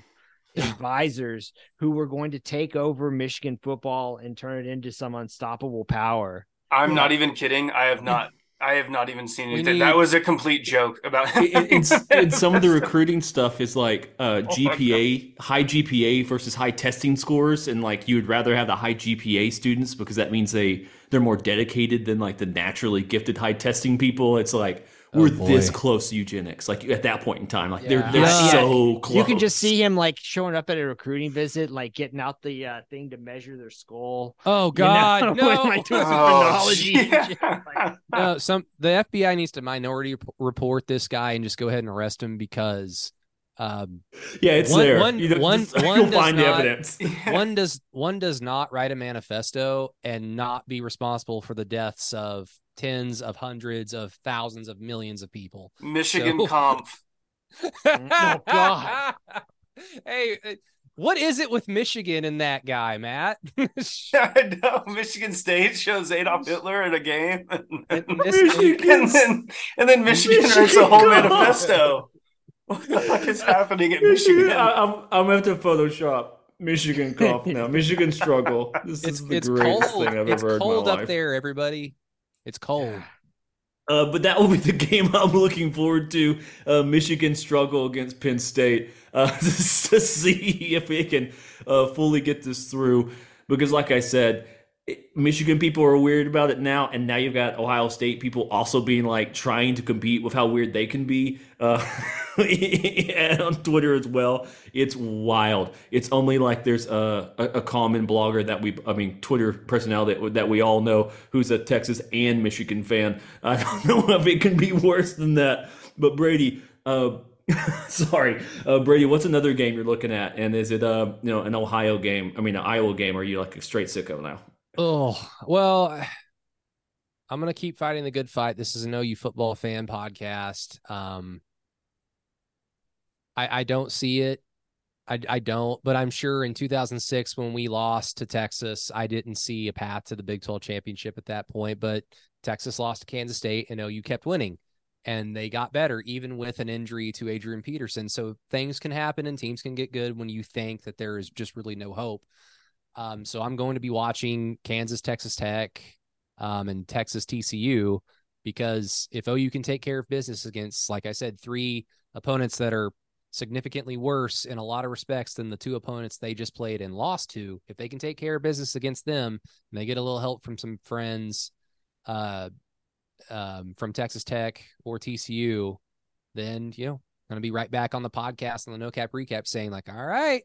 Speaker 3: advisors who were going to take over Michigan football and turn it into some unstoppable power.
Speaker 6: I'm not even kidding. I have not. I have not even seen
Speaker 4: We
Speaker 6: anything.
Speaker 4: need-
Speaker 6: That was a complete joke about.
Speaker 2: And- and, and some of the recruiting stuff is like uh,
Speaker 6: Oh
Speaker 2: GPA, high GPA versus high testing scores, and like you would rather have the high GPA students because that means they they're more dedicated than like the naturally gifted high testing people. It's like we're
Speaker 4: boy.
Speaker 2: this close to eugenics, like at that point in time, like they're they're
Speaker 3: Yeah.
Speaker 2: so close.
Speaker 3: You can just see him like showing up at a recruiting visit, like getting out the uh, thing to measure their skull.
Speaker 4: Oh
Speaker 3: you know,
Speaker 4: God,
Speaker 3: when,
Speaker 4: no.
Speaker 3: like, doing some
Speaker 6: Oh,
Speaker 3: chronology and
Speaker 6: yeah.
Speaker 3: like,
Speaker 4: no, some the FBI needs to minority report this guy and just go ahead and arrest him because um,
Speaker 2: yeah, it's
Speaker 4: one-
Speaker 2: there.
Speaker 4: one-
Speaker 2: you know,
Speaker 4: one-
Speaker 2: just-
Speaker 4: one
Speaker 2: you'll
Speaker 4: does
Speaker 2: find the
Speaker 4: not-
Speaker 2: evidence.
Speaker 4: one does one does not write a manifesto and not be responsible for the deaths of tens of hundreds of thousands of millions of people.
Speaker 6: Michigan
Speaker 4: So-
Speaker 6: Comp.
Speaker 3: Oh, God.
Speaker 4: hey, what is it with Michigan and that guy, Matt?
Speaker 6: I know Michigan State shows Adolf Hitler in a game, and,
Speaker 4: Michigan-
Speaker 6: and then and then Michigan, writes a
Speaker 2: Michigan
Speaker 6: whole
Speaker 2: Comp.
Speaker 6: manifesto. What the fuck is happening at Michigan?
Speaker 2: I, I'm I'm gonna have to Photoshop Michigan cough now. Michigan struggle. This
Speaker 4: it's
Speaker 2: is the
Speaker 4: it's
Speaker 2: greatest
Speaker 4: cold.
Speaker 2: thing I've
Speaker 4: It's
Speaker 2: ever heard in
Speaker 4: cold up
Speaker 2: life.
Speaker 4: there, everybody. It's cold.
Speaker 2: Uh, but that will be the game I'm looking forward to. Uh, Michigan struggle against Penn State uh, to see if we can uh, fully get this through. Because, like I said, Michigan people are weird about it now, and now you've got Ohio State people also being like trying to compete with how weird they can be. And on Twitter as well, it's wild. It's only like there's a, a, a common blogger that we, I mean, Twitter personality that, that we all know who's a Texas and Michigan fan. I don't know if it can be worse than that. But Brady, uh, Sorry, uh, Brady. What's another game you're looking at? And is it uh you know an Ohio game? I mean, an Iowa game? Are you like a straight sicko now?
Speaker 4: Oh well, I'm gonna keep fighting the good fight. This is an OU football fan podcast. Um, I I don't see it. I I don't, but I'm sure in 2006 when we lost to Texas, I didn't see a path to the Big 12 championship at that point. But Texas lost to Kansas State, and OU kept winning, and they got better even with an injury to Adrian Peterson. So things can happen, and teams can get good when you think that there is just really no hope. Um, so I'm going to be watching Kansas, Texas Tech, um, and Texas TCU because if OU can take care of business against, like I said, three opponents that are significantly worse in a lot of respects than the two opponents they just played and lost to, if they can take care of business against them and they get a little help from some friends uh, um, from Texas Tech or TCU, then, you know, going to be right back on the podcast on the no cap recap saying, like, all right,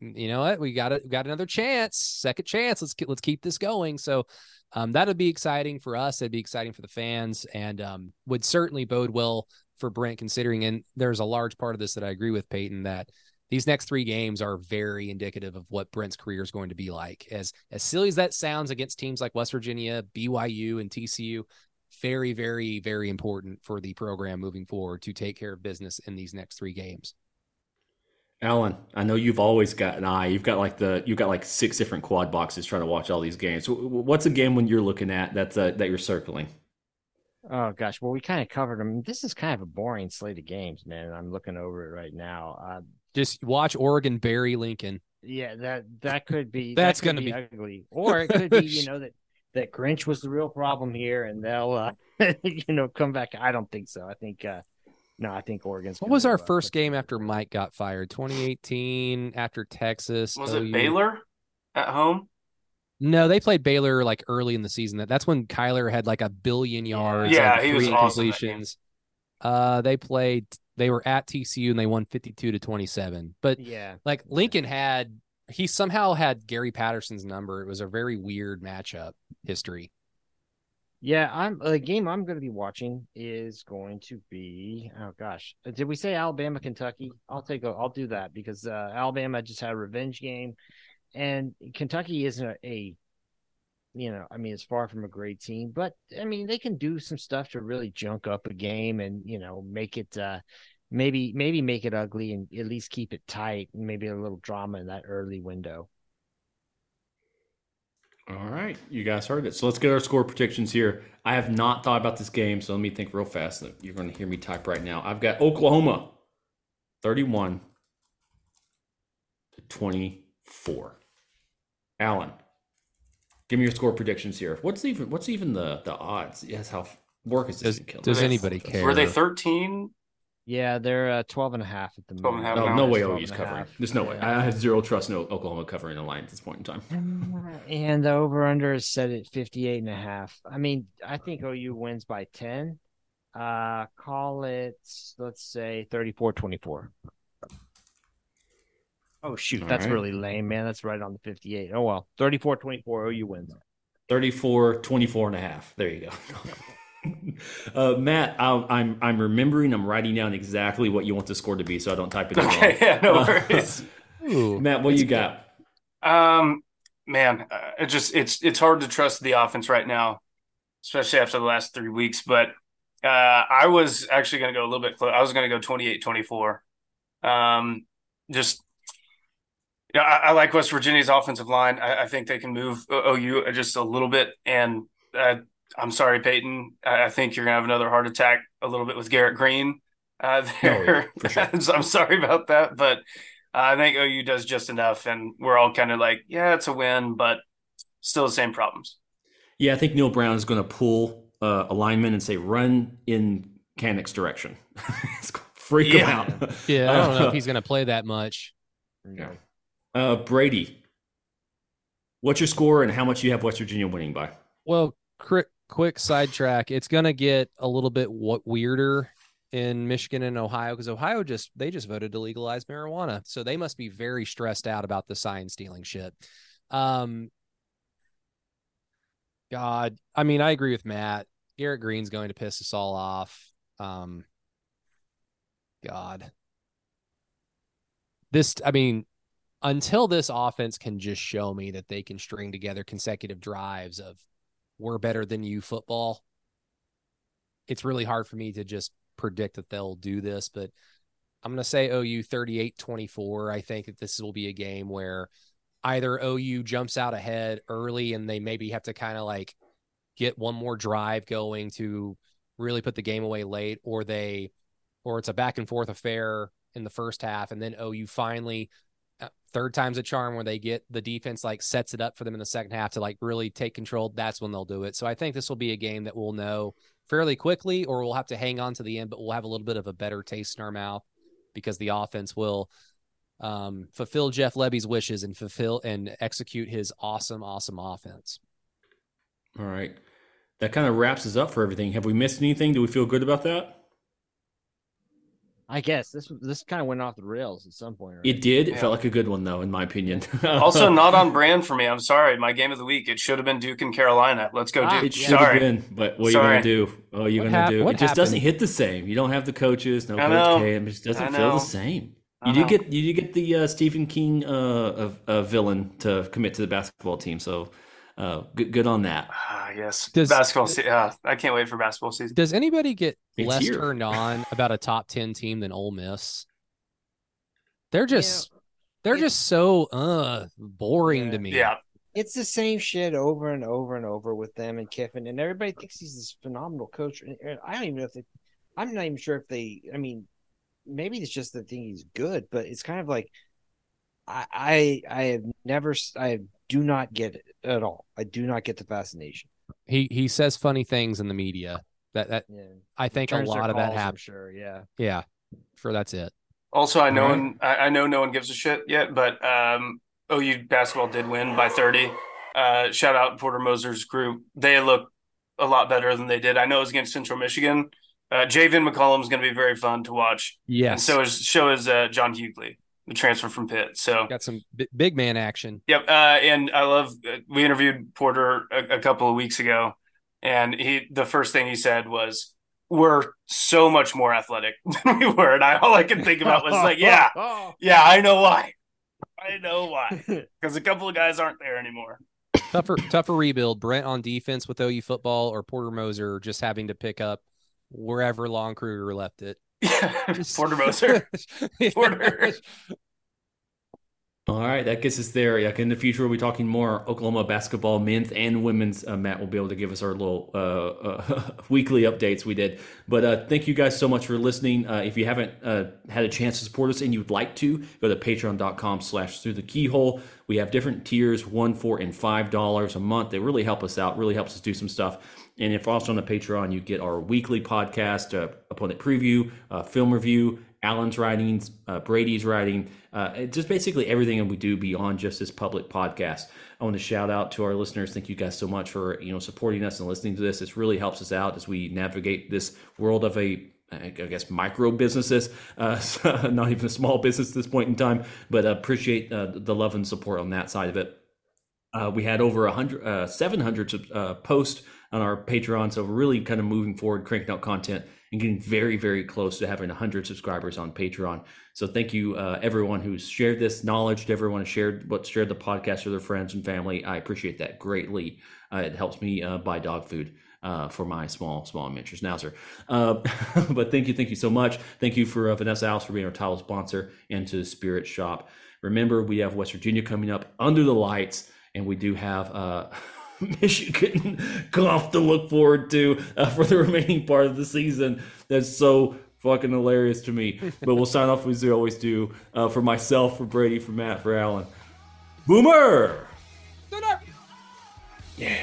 Speaker 4: you know what? We got it got another chance second chance. Let's let's keep this going. So um, that'd be exciting for us. It'd be exciting for the fans and um, would certainly bode well for brent considering and there's a large part of this that i agree with peyton that these next three games are very indicative of what brent's career is going to be like as as silly as that sounds against teams like west virginia byu and tcu very very very important for the program moving forward to take care of business in these next three games
Speaker 2: Alan, I know you've always got an eye. You've got like the you've got like six different quad boxes trying to watch all these games. What's a game when you're looking at that's uh, that you're circling?
Speaker 3: Oh gosh, well we kind of covered them. This is kind of a boring slate of games, man. I'm looking over it right now. Uh,
Speaker 4: Just watch Oregon bury Lincoln.
Speaker 3: Yeah, that that could be
Speaker 4: that's
Speaker 3: that
Speaker 4: going to
Speaker 3: be,
Speaker 4: be
Speaker 3: ugly, or it could be you know that that Grinch was the real problem here, and they'll uh, you know come back. I don't think so. I think uh, no, I think Oregon's.
Speaker 4: What was our first game after Mike got fired? 2018 after Texas.
Speaker 6: Was it Baylor at home?
Speaker 4: No, they played Baylor like early in the season. That that's when Kyler had like a billion yards.
Speaker 6: Yeah,
Speaker 4: like
Speaker 6: he was
Speaker 4: three
Speaker 6: awesome
Speaker 4: completions. Uh, they played. They were at TCU and they won 52 to 27. But
Speaker 3: Yeah,
Speaker 4: like Lincoln had, he somehow had Gary Patterson's number. It was a very weird matchup history.
Speaker 3: yeah. I'm the game I'm going to be watching is going to be. Oh gosh, did we say Alabama, Kentucky? I'll take a. I'll do that because uh, Alabama just had a revenge game, and Kentucky isn't a, a you know, I mean, it's far from a great team, but I mean, they can do some stuff to really junk up a game and you know make it uh maybe maybe make it ugly and at least keep it tight and maybe a little drama in that early window.
Speaker 2: All right, you guys heard it. So let's get our score predictions here. I have not thought about this game, so let me think real fast. You're going to hear me type right now. I've got Oklahoma 31 to 24. Alan, give me your score predictions here. What's even what's even the the odds? Yes, how work is this
Speaker 4: Does,
Speaker 2: killing
Speaker 4: does
Speaker 2: me.
Speaker 4: anybody care?
Speaker 6: Were they 13?
Speaker 3: Yeah, they're uh, 12 and a half at the moment.
Speaker 2: No,
Speaker 6: No,
Speaker 2: no way
Speaker 3: it's 12
Speaker 2: OU's covering.
Speaker 3: half.
Speaker 2: There's no way. I have zero trust in Oklahoma covering the line at this point in time.
Speaker 3: And the over under is set at 58 and a half. I mean, I think OU wins by 10. Uh call it let's say 34-24. Oh shoot,
Speaker 2: All
Speaker 3: that's
Speaker 2: right.
Speaker 3: really lame, man. That's right on the 58. Oh well. 34-24 OU wins.
Speaker 2: 34, 24 and a half. There you go. uh, Matt, I'll, I'm I'm remembering. I'm writing down exactly what you want the score to be, so I don't type it in
Speaker 6: Okay,
Speaker 2: wrong.
Speaker 6: yeah, no
Speaker 2: Uh,
Speaker 6: worries.
Speaker 4: Ooh,
Speaker 2: Matt, what you got?
Speaker 6: Um, man, uh, it just it's it's hard to trust the offense right now, especially after the last three weeks. But uh, I was actually going to go a little bit close. I was going to go 28-24. Um, just yeah, I, I like West Virginia's offensive line. I, I think they can move OU just a little bit. And uh, I'm sorry, Peyton. I, I think you're going to have another heart attack a little bit with Garrett Greene. Uh, there,
Speaker 2: for sure.
Speaker 6: I'm sorry about that, but uh, I think OU does just enough, and we're all kind of like, yeah, it's a win, but still the same problems.
Speaker 2: Yeah, I think Neal Brown is going to pull uh, a lineman and say, "Run in Canuck's direction." Freak
Speaker 6: Yeah.
Speaker 2: him out.
Speaker 4: yeah, I don't know if he's going to play that much.
Speaker 2: Yeah. Uh, Brady, what's your score and how much you have West Virginia winning by?
Speaker 4: Well, quick, quick sidetrack. It's going to get a little bit what weirder in Michigan and Ohio because Ohio just they just voted to legalize marijuana, so they must be very stressed out about the sign stealing shit. Um, God, I mean, I agree with Matt. Garrett Greene's going to piss us all off. Um, God. This, I mean, until this offense can just show me that they can string together consecutive drives of we're better than you football, it's really hard for me to just predict that they'll do this. But I'm going to say OU 38 24. I think that this will be a game where either OU jumps out ahead early and they maybe have to kind of like get one more drive going to really put the game away late, or they, or it's a back and forth affair in the first half, and then OU finally third time's a charm where they get the defense like sets it up for them in the second half to like really take control. That's when they'll do it. So I think this will be a game that we'll know fairly quickly, or we'll have to hang on to the end, but we'll have a little bit of a better taste in our mouth because the offense will um, fulfill Jeff Lebby's wishes and fulfill and execute his awesome, awesome offense.
Speaker 2: All right. That kind of wraps us up for everything. Have we missed anything? Do we feel good about that?
Speaker 3: I guess this this kind of went off the rails at some point. Right?
Speaker 2: It did. It
Speaker 6: Yeah.
Speaker 2: felt like a good one, though, in my opinion.
Speaker 6: also, not on brand for me. I'm sorry. My game of the week. It should have been Duke and Carolina. Let's go,
Speaker 3: Ah,
Speaker 6: Duke.
Speaker 2: It should have
Speaker 6: Sorry.
Speaker 2: been, but what are you gonna do? Oh, you're
Speaker 4: What
Speaker 2: gonna
Speaker 4: hap-
Speaker 2: do.
Speaker 4: what
Speaker 2: It just doesn't hit the same. You don't have the coaches, no
Speaker 6: I
Speaker 2: coach
Speaker 6: know.
Speaker 2: Cam. It just doesn't
Speaker 6: I
Speaker 2: feel the
Speaker 6: know.
Speaker 2: same. You did get you did get the uh, Stephen King uh, of uh, villain to commit to the basketball team, so uh, good good on that.
Speaker 6: Ah, yes.
Speaker 4: Does-
Speaker 6: basketball. Se- yeah, I can't wait for basketball season.
Speaker 4: Does anybody get
Speaker 2: It's
Speaker 4: less
Speaker 2: here.
Speaker 4: turned on about a top 10 team than Ole Miss? They're just they're
Speaker 3: it-
Speaker 4: just so uh boring to me.
Speaker 6: Yeah.
Speaker 3: it's the same shit over and over and over with them and Kiffin, and everybody thinks he's this phenomenal coach. And- and I don't even know if they, I'm not even sure if they. I mean, maybe it's just the thing he's good, but it's kind of like I I, I have never s- I do not get it at all. I do not get the fascination.
Speaker 4: He he says funny things in the media. That that
Speaker 3: Yeah,
Speaker 4: I think a lot of that happens.
Speaker 3: Sure, yeah.
Speaker 4: Yeah. Sure that's it.
Speaker 6: Also, I know
Speaker 2: All right.
Speaker 6: one, I, I know no one gives a shit yet, but um, OU basketball did win by 30. Uh, shout out Porter Moser's group. They look a lot better than they did. I know it was against Central Michigan. Uh, Javian McCollum is going to be very fun to watch. And
Speaker 4: Yes.
Speaker 6: so is so is uh, John Hugley, the transfer from Pitt. So
Speaker 4: Got some bi- big man action.
Speaker 6: Yep, uh, and I love. Uh, we interviewed Porter a, a couple of weeks ago, and he the first thing he said was, "We're so much more athletic than we were," and I all I could think about was like, "Yeah, yeah, I know why, I know why, because a couple of guys aren't there anymore."
Speaker 4: Tougher tougher rebuild. Brent on defense with OU football or Porter Moser just having to pick up wherever Lon Kruger left it.
Speaker 6: Porter Moser, Porter.
Speaker 2: All right, that gets us there. Yeah, in the future, we'll be talking more Oklahoma basketball, men's and women's. Uh, Matt will be able to give us our little uh, uh, weekly updates we did. But uh, thank you guys so much for listening. Uh, if you haven't uh, had a chance to support us and you'd like to, go to patreon.com slash through the keyhole. We have different tiers, one, four, and five dollars a month. They really help us out, really helps us do some stuff. And if also on the Patreon, you get our weekly podcast, uh, opponent preview, uh, film review, Alan's writings, uh, Brady's writing, uh, just basically everything that we do beyond just this public podcast. I want to shout out to our listeners. Thank you guys so much for you know supporting us and listening to this. This really helps us out as we navigate this world of a I guess micro businesses, uh, not even a small business at this point in time, but appreciate uh, the love and support on that side of it. Uh, we had over a hundred, uh, 700 uh, posts on our Patreon, so really kind of moving forward, cranking out content, and getting very, very close to having 100 subscribers on Patreon. So thank you, uh, everyone who's shared this knowledge, to everyone who shared what shared the podcast with their friends and family. I appreciate that greatly. Uh, it helps me uh, buy dog food. Uh, for my small, small miniature schnauzer. Uh, but thank you, thank you so much. Thank you for uh, Vanessa House for being our title sponsor and to Spirit Shop. Remember, we have West Virginia coming up under the lights, and we do have Michigan golf to look forward to uh, for the remaining part of the season. That's so fucking hilarious to me. but we'll sign off as we always do. Uh, for myself, for Brady, for Matt, for Alan. Boomer! Yeah.